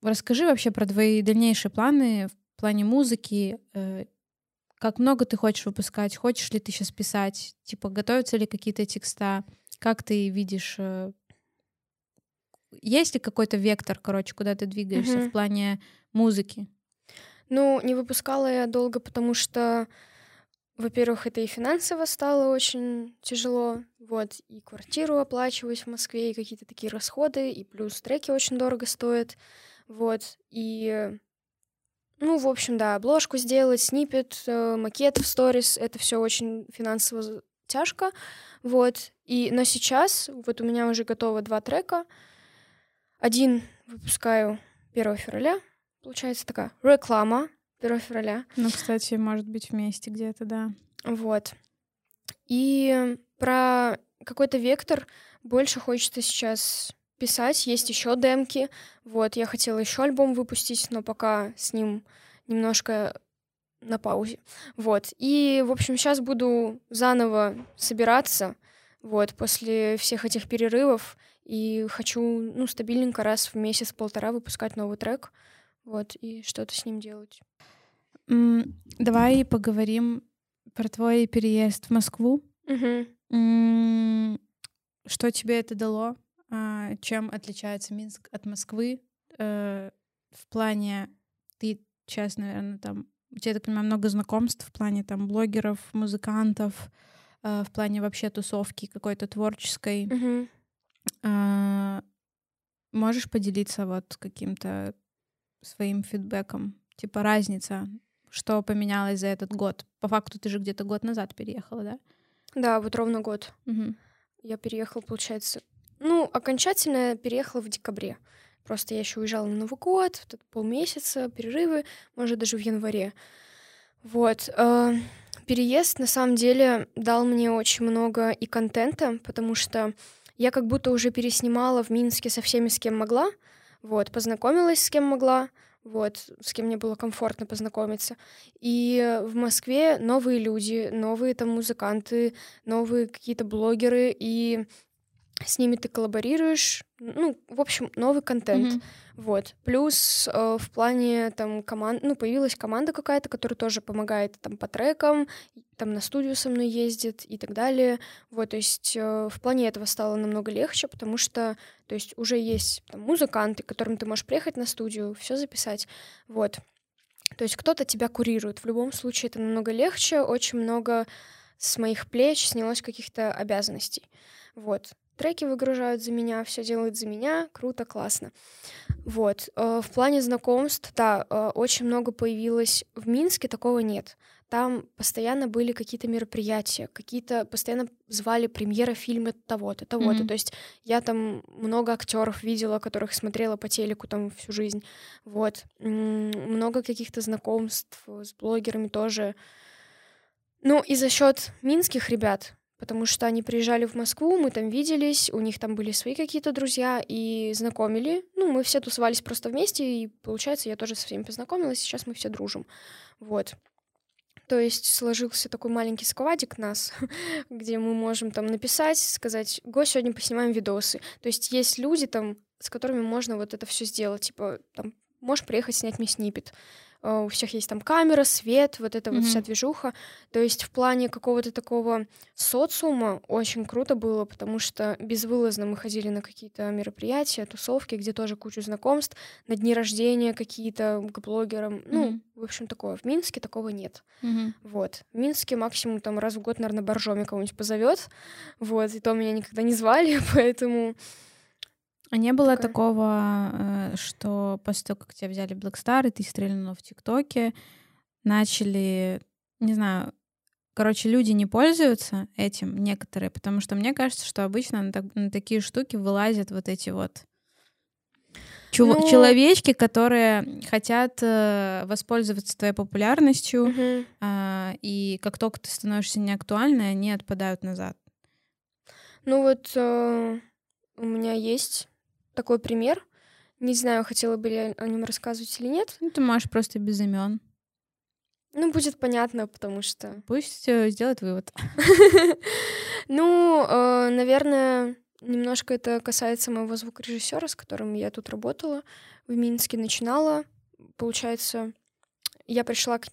S2: расскажи вообще про твои дальнейшие планы в плане музыки, э, как много ты хочешь выпускать, хочешь ли ты сейчас писать, типа, готовятся ли какие-то текста, как ты видишь э, есть ли какой-то вектор, короче, куда ты двигаешься угу. в плане музыки?
S1: Ну, не выпускала я долго, потому что, во-первых, это и финансово стало очень тяжело, вот, и квартиру оплачивать в Москве, и какие-то такие расходы, и плюс треки очень дорого стоят, вот, и, ну, в общем, да, обложку сделать, снипет, э, макет в сторис, это все очень финансово тяжко, вот, и, но сейчас, вот у меня уже готово два трека, один выпускаю 1 февраля. Получается такая реклама 1 февраля.
S2: Ну, кстати, может быть вместе где-то, да.
S1: Вот. И про какой-то вектор больше хочется сейчас писать. Есть еще демки. Вот, я хотела еще альбом выпустить, но пока с ним немножко на паузе. Вот. И, в общем, сейчас буду заново собираться. Вот, после всех этих перерывов и хочу, ну, стабильненько раз в месяц-полтора выпускать новый трек, вот, и что-то с ним делать.
S2: Mm, давай поговорим про твой переезд в Москву.
S1: Угу.
S2: Mm, что тебе это дало? а, чем отличается Минск от Москвы э, в плане ты сейчас, наверное, там у тебя, я так понимаю, много знакомств в плане там блогеров, музыкантов, э, в плане вообще тусовки какой-то творческой.
S1: Мгм.
S2: А, Можешь поделиться вот каким-то своим фидбэком? Типа разница, что поменялось за этот год? По факту ты же где-то год назад переехала, да?
S1: Да, вот ровно год.
S2: Мгм.
S1: Я переехала, получается... Ну, окончательно я переехала в декабре. Просто я еще уезжала на Новый год, вот это полмесяца, перерывы, может, даже в январе. Вот. э, Переезд, на самом деле, дал мне очень много и контента, потому что я как будто уже переснимала в Минске со всеми, с кем могла. Вот, познакомилась с кем могла, вот, с кем мне было комфортно познакомиться. И в Москве новые люди, новые там музыканты, новые какие-то блогеры, и с ними ты коллаборируешь, ну, в общем, новый контент.
S2: Мгм.
S1: Вот. Плюс э, в плане там команд, ну, появилась команда какая-то, которая тоже помогает там по трекам, там на студию со мной ездит и так далее. Вот, то есть э, в плане этого стало намного легче, потому что, то есть уже есть там музыканты, к которым ты можешь приехать на студию, все записать. Вот. То есть кто-то тебя курирует. В любом случае это намного легче, очень много с моих плеч снялось каких-то обязанностей. Вот. Треки выгружают за меня, все делают за меня, круто, классно. Вот. э, В плане знакомств, да, э, очень много появилось. В Минске такого нет. Там постоянно были какие-то мероприятия, какие-то постоянно звали премьера фильма того-то, того-то.
S2: Мгм.
S1: То есть я там много актеров видела, которых смотрела по телеку там всю жизнь. Вот. Много каких-то знакомств с блогерами тоже. Ну, и за счет минских ребят, потому что они приезжали в Москву, мы там виделись, у них там были свои какие-то друзья и знакомили. Ну, мы все тусовались просто вместе, и, получается, я тоже со всеми познакомилась, сейчас мы все дружим. Вот. То есть сложился такой маленький складик нас, где мы можем там написать, сказать, го, сегодня поснимаем видосы. То есть есть люди там, с которыми можно вот это все сделать. Типа, там, можешь приехать снять мне снипет. Э, У всех есть там камера, свет, вот эта вот вся движуха. То есть в плане какого-то такого социума очень круто было, потому что безвылазно мы ходили на какие-то мероприятия, тусовки, где тоже кучу знакомств, на дни рождения какие-то к блогерам. Ну,
S2: Мгм.
S1: в общем, такое. В Минске такого нет.
S2: Мгм.
S1: Вот. В Минске максимум там раз в год, наверное, Боржоми кого-нибудь позовет. Вот. И то меня никогда не звали, поэтому...
S2: А не было
S1: Такая.
S2: такого, э, что после того, как тебя взяли Black Star, и ты стрельнула в ТикТоке, начали, не знаю, короче, люди не пользуются этим, некоторые, потому что мне кажется, что обычно на, так- на такие штуки вылазят вот эти вот чув-
S1: Ну-
S2: человечки, которые хотят э, воспользоваться твоей популярностью,
S1: Мгм.
S2: а, и как только ты становишься неактуальной, они отпадают назад.
S1: Ну вот э, у меня есть такой пример. Не знаю, хотела бы я о нем рассказывать или нет.
S2: Ну, ты можешь просто без имен.
S1: Ну, будет понятно, потому что...
S2: Пусть э, сделает вывод.
S1: Ну, э, наверное, немножко это касается моего звукорежиссера, с которым я тут работала в Минске, начинала. Получается, я пришла к-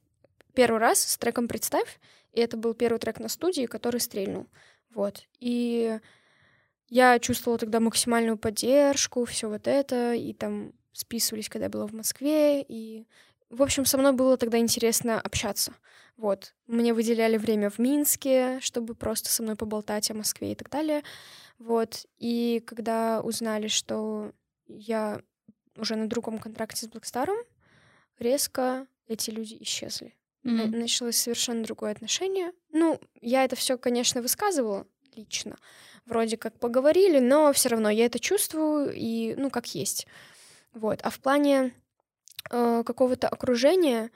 S1: первый раз с треком «Представь», и это был первый трек на студии, который стрельнул. Вот. И я чувствовала тогда максимальную поддержку, все вот это, и там списывались, когда я была в Москве, и, в общем, со мной было тогда интересно общаться. Вот. Мне выделяли время в Минске, чтобы просто со мной поболтать о Москве и так далее. Вот. И когда узнали, что я уже на другом контракте с Блэкстаром, резко эти люди исчезли.
S2: Мгм.
S1: Началось совершенно другое отношение. Ну, я это все, конечно, высказывала лично. Вроде как поговорили, но все равно я это чувствую и, ну, как есть. Вот. А в плане э, какого-то окружения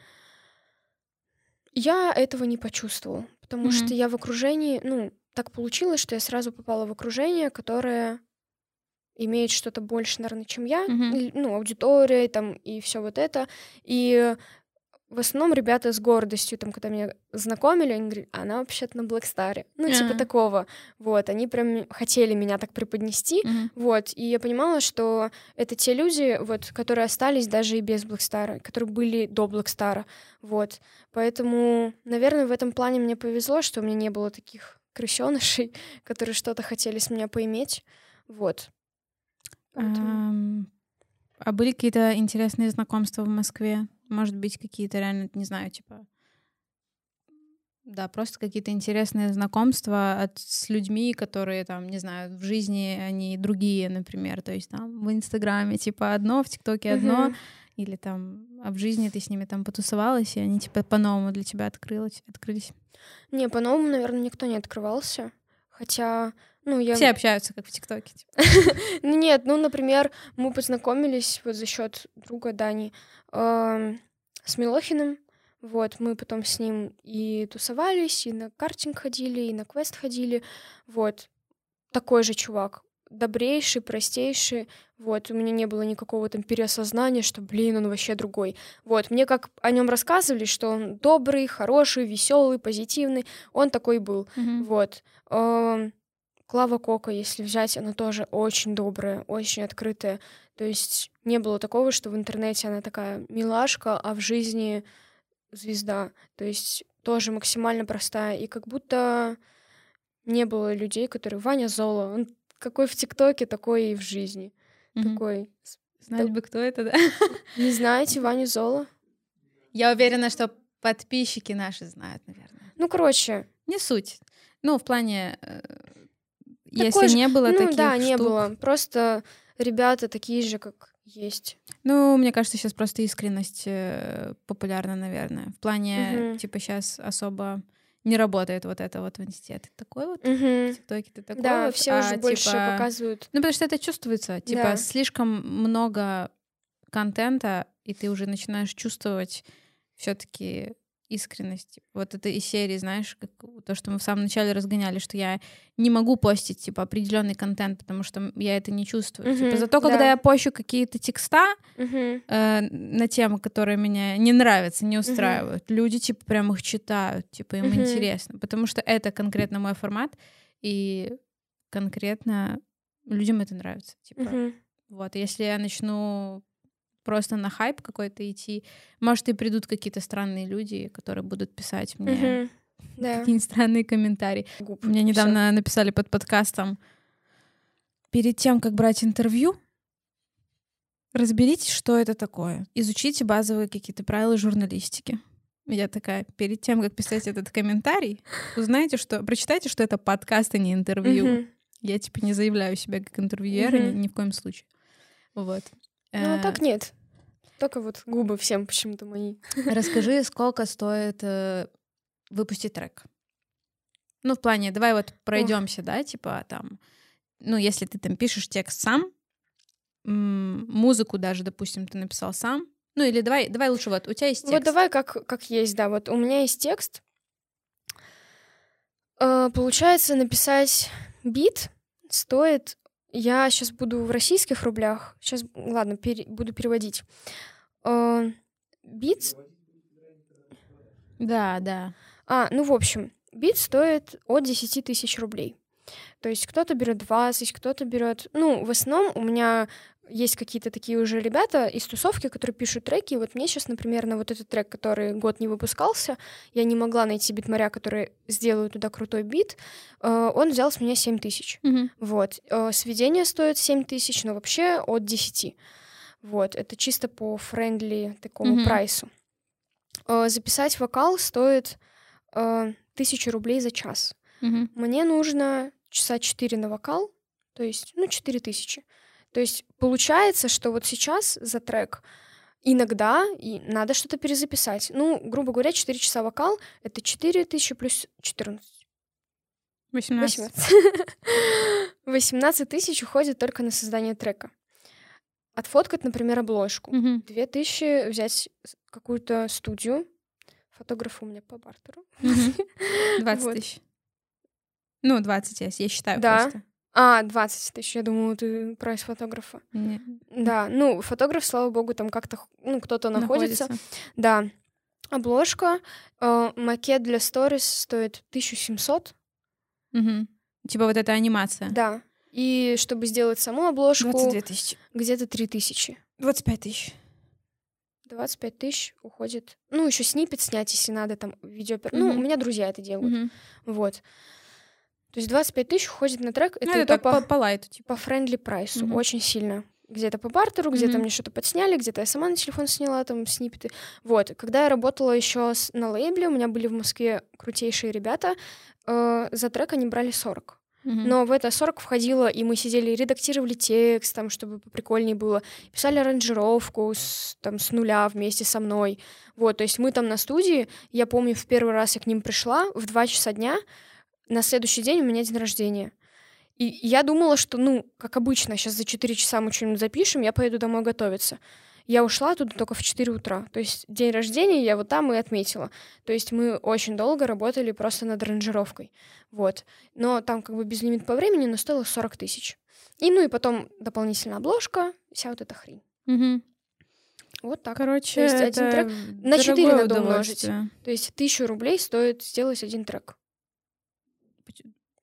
S1: я этого не почувствовала, потому
S2: Мгм.
S1: что я в окружении, ну, так получилось, что я сразу попала в окружение, которое имеет что-то больше, наверное, чем я, и, ну, аудитория там и все вот это. И в основном ребята с гордостью, там, когда меня знакомили, они говорили, «А она вообще-то на Блэкстаре. Ну, типа
S2: А.
S1: такого. Вот, они прям хотели меня так преподнести.
S2: Мгм.
S1: Вот, и я понимала, что это те люди, вот, которые остались даже и без Блэкстара, которые были до Блэкстара. Вот, поэтому, наверное, в этом плане мне повезло, что у меня не было таких крысенышей, которые что-то хотели с меня поиметь. Вот.
S2: Поэтому... А были какие-то интересные знакомства в Москве? Может быть, какие-то реально, не знаю, типа... Да, просто какие-то интересные знакомства от, с людьми, которые там, не знаю, в жизни они другие, например. То есть там в Инстаграме типа одно, в ТикТоке одно, uh-huh. или там, а в жизни ты с ними там потусовалась, и они типа по-новому для тебя открылись, открылись.
S1: Не, по-новому, наверное, никто не открывался. Хотя, ну, я...
S2: Все общаются, как в ТикТоке. Типа.
S1: Ну, нет, ну, например, мы познакомились вот за счет друга Дани с Милохиным. Вот, мы потом с ним и тусовались, и на картинг ходили, и на квест ходили. Вот, такой же чувак, добрейший, простейший. Вот, у меня не было никакого там переосознания, что, блин, он вообще другой. Вот, мне как о нем рассказывали, что он добрый, хороший, веселый, позитивный, он такой был. Mm-hmm. Вот. Клава Кока, если взять, она тоже очень добрая, очень открытая. То есть не было такого, что в интернете она такая милашка, а в жизни звезда. То есть тоже максимально простая. И как будто не было людей, которые... Ваня Золо, он какой в ТикТоке, такой и в жизни. Mm-hmm. Такой...
S2: Знать бы, кто это, да?
S1: Не знаете Ваню Золо?
S2: Я уверена, что подписчики наши знают, наверное.
S1: Ну, короче.
S2: Не суть. Ну, в плане... Э, если же, не было ну, таких
S1: да,
S2: штук...
S1: не было. Просто ребята такие же, как есть.
S2: Ну, мне кажется, сейчас просто искренность э, популярна, наверное. В плане, угу. типа, сейчас особо не работает вот это вот в институте. Ты такой вот, угу. в ТикТоке ты такой
S1: Да,
S2: вот,
S1: все а, уже типа... больше показывают.
S2: Ну, потому что это чувствуется. Типа, да. слишком много контента, и ты уже начинаешь чувствовать все таки искренность. Вот это из серии, знаешь, как то, что мы в самом начале разгоняли, что я не могу постить, типа, определенный контент, потому что я это не чувствую. Uh-huh, типа, зато, да. когда я пощу какие-то текста uh-huh. э, на темы, которые меня не нравятся, не устраивают, uh-huh. люди, типа, прям их читают, типа, им uh-huh. интересно, потому что это конкретно мой формат, и конкретно людям это нравится, типа. Uh-huh. Вот, если я начну просто на хайп какой-то идти. Может, и придут какие-то странные люди, которые будут писать мне да. какие-нибудь странные комментарии. Губ, мне недавно написали под подкастом, перед тем, как брать интервью, разберитесь, что это такое. Изучите базовые какие-то правила журналистики. Я такая, перед тем, как писать этот комментарий, узнайте, что... Прочитайте, что это подкаст, а не интервью. Я, типа, не заявляю себя как интервьюера mm-hmm. ни, ни в коем случае. Вот.
S1: Ну, а так нет. Только вот губы всем почему-то мои.
S2: Расскажи, сколько стоит э, выпустить трек? Ну, в плане, давай вот пройдемся, да, типа там, ну, если ты там пишешь текст сам, музыку даже, допустим, ты написал сам, ну, или давай, давай лучше вот, у тебя есть текст.
S1: Вот давай как, как есть, да, вот у меня есть текст. Э, получается, написать бит стоит я сейчас буду в российских рублях. Сейчас, ладно, пере, буду переводить. Э, бит...
S2: Да, да.
S1: А, ну, в общем, бит стоит от 10 тысяч рублей. То есть кто-то берет 20, кто-то берет... Ну, в основном у меня есть какие-то такие уже ребята из тусовки, которые пишут треки. Вот мне сейчас, например, на вот этот трек, который год не выпускался, я не могла найти битмаря, который сделает туда крутой бит. Э, он взял с меня 7 тысяч. Mm-hmm. Вот. Э, сведение стоит 7 тысяч, но вообще от 10. Вот. Это чисто по friendly такому mm-hmm. прайсу. Э, записать вокал стоит тысячу рублей за час. Mm-hmm. Мне нужно часа 4 на вокал, то есть, ну, 4 тысячи. То есть получается, что вот сейчас за трек иногда и надо что-то перезаписать. Ну, грубо говоря, 4 часа вокал — это 4 тысячи плюс 14.
S2: 18.
S1: 18 тысяч уходит только на создание трека. Отфоткать, например, обложку. Угу. 2 тысячи взять какую-то студию. Фотограф у меня по бартеру.
S2: Угу. 20 тысяч. Ну, 20, я считаю да. просто.
S1: А, 20 тысяч, я думала, ты прайс фотографа.
S2: Нет.
S1: Да, ну, фотограф, слава богу, там как-то, ну, кто-то находится. находится. Да. Обложка, э, макет для сторис стоит 1700.
S2: Угу. Типа вот эта анимация.
S1: Да. И чтобы сделать саму обложку...
S2: 22 тысячи.
S1: Где-то 3 тысячи.
S2: 25 тысяч.
S1: 25 тысяч уходит. Ну, еще сниппет снять, если надо, там, видео... Mm-hmm. Ну, у меня друзья это делают. Mm-hmm. Вот. То есть 25 тысяч уходит на трек.
S2: Это, ну, это так по, по лайту.
S1: Типа. По френдли прайсу. Mm-hmm. Очень сильно. Где-то по бартеру, где-то mm-hmm. мне что-то подсняли, где-то я сама на телефон сняла там снипеты. Вот. Когда я работала еще на лейбле, у меня были в Москве крутейшие ребята, э, за трек они брали 40. Но в это 40 входило, и мы сидели редактировали текст, там, чтобы поприкольнее было, писали аранжировку с, там, с нуля вместе со мной. Вот, то есть мы там на студии, я помню, в первый раз я к ним пришла в 2 часа дня, на следующий день у меня день рождения. И я думала, что, ну, как обычно, сейчас за 4 часа мы что-нибудь запишем, я поеду домой готовиться. Я ушла туда только в 4 утра. То есть день рождения я вот там и отметила. То есть мы очень долго работали просто над аранжировкой. Вот. Но там как бы без лимит по времени, но стоило 40 тысяч. И ну и потом дополнительная обложка, вся вот эта хрень.
S2: Угу.
S1: Вот так.
S2: Короче, То есть один трек
S1: на 4 надо умножить. То есть тысячу рублей стоит сделать один трек.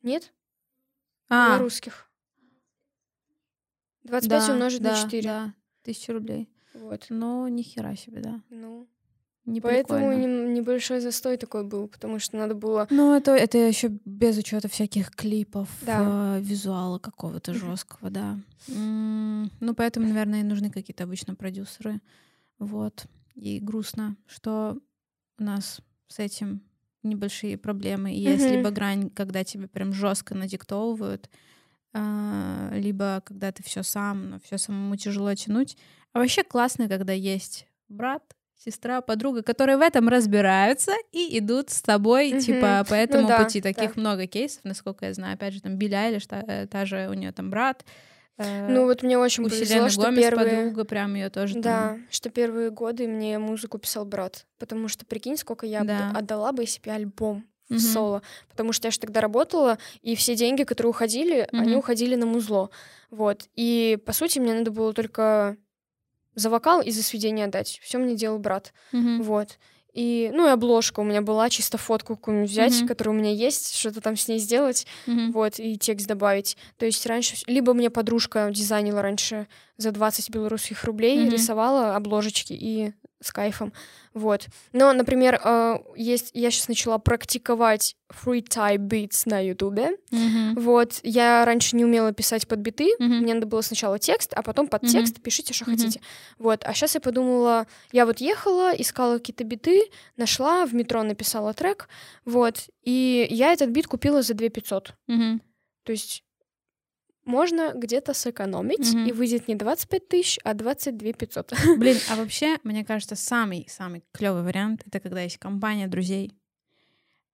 S1: Нет?
S2: А.
S1: русских. 25
S2: да,
S1: умножить
S2: да,
S1: на 4.
S2: Да, тысячу рублей.
S1: Вот.
S2: Но ни хера себе, да.
S1: Ну.
S2: Не
S1: Поэтому не, небольшой застой такой был, потому что надо было.
S2: Ну, это, это еще без учета всяких клипов,
S1: да.
S2: э, визуала какого-то жесткого, да. М-м, ну, поэтому, наверное, и нужны какие-то обычно продюсеры. Вот. И грустно, что у нас с этим небольшие проблемы. И есть либо грань, когда тебе прям жестко надиктовывают, э, либо когда ты все сам, но все самому тяжело тянуть. А вообще классно, когда есть брат, сестра, подруга, которые в этом разбираются и идут с тобой, mm-hmm. типа, по этому ну, да, пути. Таких да. много кейсов, насколько я знаю. Опять же, там Билли Айлиш, та, э, та же у нее там брат.
S1: Э, ну вот мне очень
S2: у
S1: повезло,
S2: Селены
S1: что
S2: Гомес
S1: первые...
S2: подруга, прям ее тоже
S1: Да,
S2: там...
S1: что первые годы мне музыку писал брат, потому что, прикинь, сколько я да. отдала бы себе альбом в mm-hmm. соло, потому что я же тогда работала, и все деньги, которые уходили, mm-hmm. они уходили на музло, вот, и, по сути, мне надо было только за вокал и за сведение отдать. Все мне делал брат.
S2: Mm-hmm.
S1: Вот. И, ну, и обложка у меня была, чисто фотку какую-нибудь взять, mm-hmm. которая у меня есть, что-то там с ней сделать,
S2: mm-hmm.
S1: вот, и текст добавить. То есть раньше... Либо мне подружка дизайнила раньше за 20 белорусских рублей, mm-hmm. рисовала обложечки и с кайфом. Вот. Но, например, э, есть, я сейчас начала практиковать free type beats на Ютубе.
S2: Mm-hmm.
S1: Вот. Я раньше не умела писать под биты.
S2: Mm-hmm.
S1: Мне надо было сначала текст, а потом под mm-hmm. текст пишите, что mm-hmm. хотите. Вот. А сейчас я подумала, я вот ехала, искала какие-то биты, нашла, в метро написала трек. Вот. И я этот бит купила за 2 500.
S2: Mm-hmm.
S1: То есть можно где-то сэкономить,
S2: mm-hmm.
S1: и выйдет не 25 тысяч, а 22 500.
S2: Блин, а вообще, мне кажется, самый-самый клевый вариант — это когда есть компания друзей,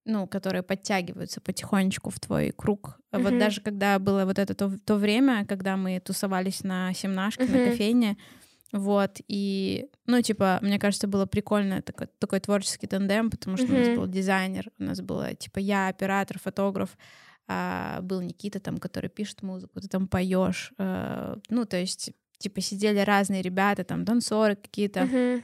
S2: ну, которые подтягиваются потихонечку в твой круг. Mm-hmm. Вот даже когда было вот это то, то время, когда мы тусовались на семнашке, mm-hmm. на кофейне, вот, и, ну, типа, мне кажется, было прикольно такой, такой творческий тандем, потому что mm-hmm. у нас был дизайнер, у нас было, типа, я, оператор, фотограф, а, был Никита там, который пишет музыку, ты там поешь, а, ну, то есть, типа, сидели разные ребята, там, танцоры какие-то,
S1: uh-huh.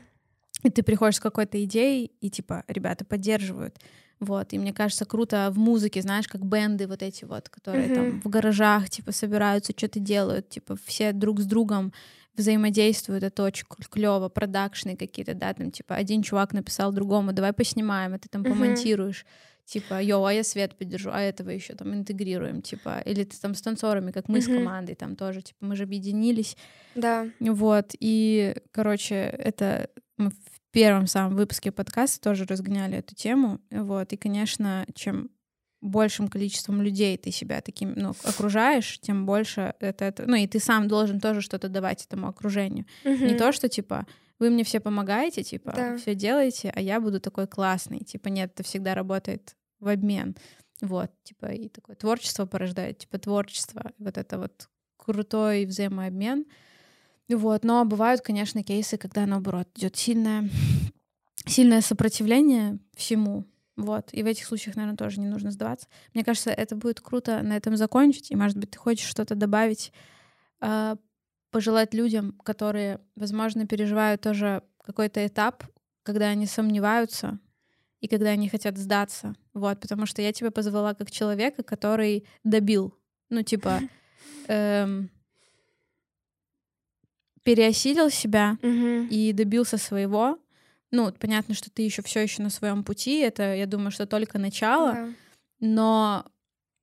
S2: и ты приходишь с какой-то идеей, и, типа, ребята поддерживают. Вот, и мне кажется, круто в музыке, знаешь, как бенды вот эти вот, которые uh-huh. там в гаражах, типа, собираются, что-то делают, типа, все друг с другом взаимодействуют, это очень клево, продакшны какие-то, да, там, типа, один чувак написал другому, давай поснимаем, а ты там uh-huh. помонтируешь типа, йоу, а я свет поддержу, а этого еще там интегрируем, типа, или ты там с танцорами, как мы mm-hmm. с командой там тоже, типа, мы же объединились.
S1: Да.
S2: Вот, и, короче, это мы в первом самом выпуске подкаста тоже разгоняли эту тему, вот, и, конечно, чем большим количеством людей ты себя таким, ну, окружаешь, тем больше это, это ну, и ты сам должен тоже что-то давать этому окружению.
S1: Mm-hmm.
S2: Не то, что, типа, вы мне все помогаете, типа,
S1: да.
S2: все делаете, а я буду такой классный. Типа, нет, это всегда работает в обмен. Вот, типа, и такое творчество порождает, типа, творчество. Вот это вот крутой взаимообмен. Вот, но бывают, конечно, кейсы, когда, наоборот, идет сильное, сильное сопротивление всему. Вот. И в этих случаях, наверное, тоже не нужно сдаваться. Мне кажется, это будет круто на этом закончить. И, может быть, ты хочешь что-то добавить а, пожелать людям, которые, возможно, переживают тоже какой-то этап, когда они сомневаются и когда они хотят сдаться. Вот, потому что я тебя позвала как человека, который добил. Ну, типа, эм, переосилил себя и добился своего. Ну, понятно, что ты еще все еще на своем пути. Это, я думаю, что только начало. Но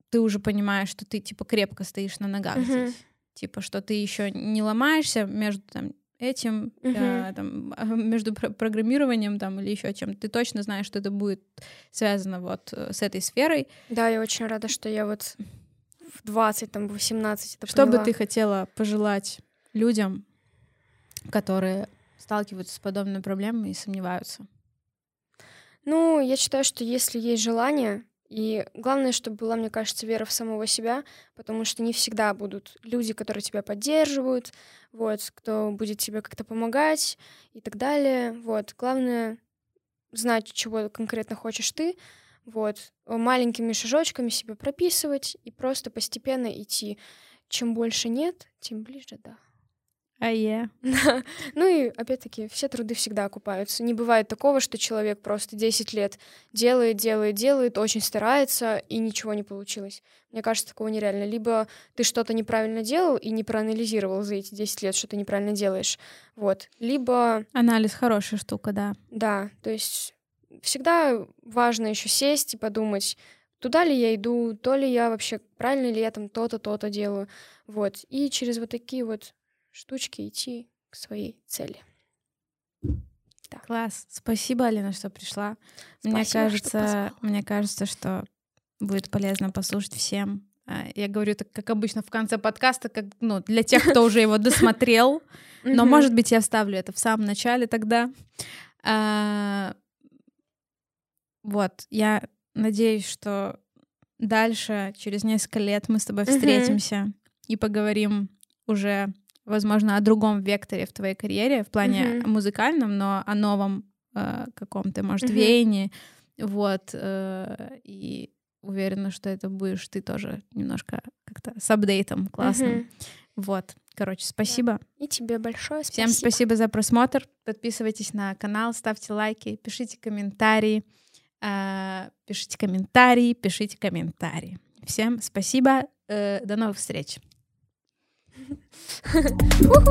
S2: ты уже понимаешь, что ты типа крепко стоишь на ногах здесь. Типа, что ты еще не ломаешься между там этим, uh-huh. э, там, между про- программированием там или еще чем-то. Ты точно знаешь, что это будет связано вот э, с этой сферой.
S1: Да, я очень рада, что я вот в 20, там, в 18 это
S2: Что
S1: поняла.
S2: бы ты хотела пожелать людям, которые сталкиваются с подобной проблемой и сомневаются?
S1: Ну, я считаю, что если есть желание, и главное, чтобы была, мне кажется, вера в самого себя, потому что не всегда будут люди, которые тебя поддерживают, вот, кто будет тебе как-то помогать и так далее. Вот, главное знать, чего конкретно хочешь ты, вот, маленькими шажочками себе прописывать и просто постепенно идти. Чем больше нет, тем ближе да.
S2: А я.
S1: Ну и опять-таки, все труды всегда окупаются. Не бывает такого, что человек просто 10 лет делает, делает, делает, очень старается, и ничего не получилось. Мне кажется, такого нереально. Либо ты что-то неправильно делал и не проанализировал за эти 10 лет, что ты неправильно делаешь. Вот. Либо...
S2: Анализ хорошая штука, да.
S1: Да, то есть всегда важно еще сесть и подумать, туда ли я иду, то ли я вообще, правильно ли я там то-то, то-то делаю. Вот. И через вот такие вот штучки идти к своей цели.
S2: Да. Класс. Спасибо, Алина, что пришла. Спасибо, мне кажется, что мне кажется, что будет полезно послушать всем. А, я говорю так, как обычно, в конце подкаста, как, ну, для тех, кто уже его досмотрел. Но, может быть, я вставлю это в самом начале тогда. А, вот, я надеюсь, что дальше, через несколько лет, мы с тобой встретимся и поговорим уже возможно, о другом векторе в твоей карьере, в плане mm-hmm. музыкальном, но о новом э, каком-то, может, mm-hmm. веянии. Вот. Э, и уверена, что это будешь ты тоже немножко как-то с апдейтом классным. Mm-hmm. Вот. Короче, спасибо.
S1: Да. И тебе большое
S2: спасибо. Всем спасибо за просмотр. Подписывайтесь на канал, ставьте лайки, пишите комментарии. Э, пишите комментарии, пишите комментарии. Всем спасибо. Э, до новых встреч. 후후.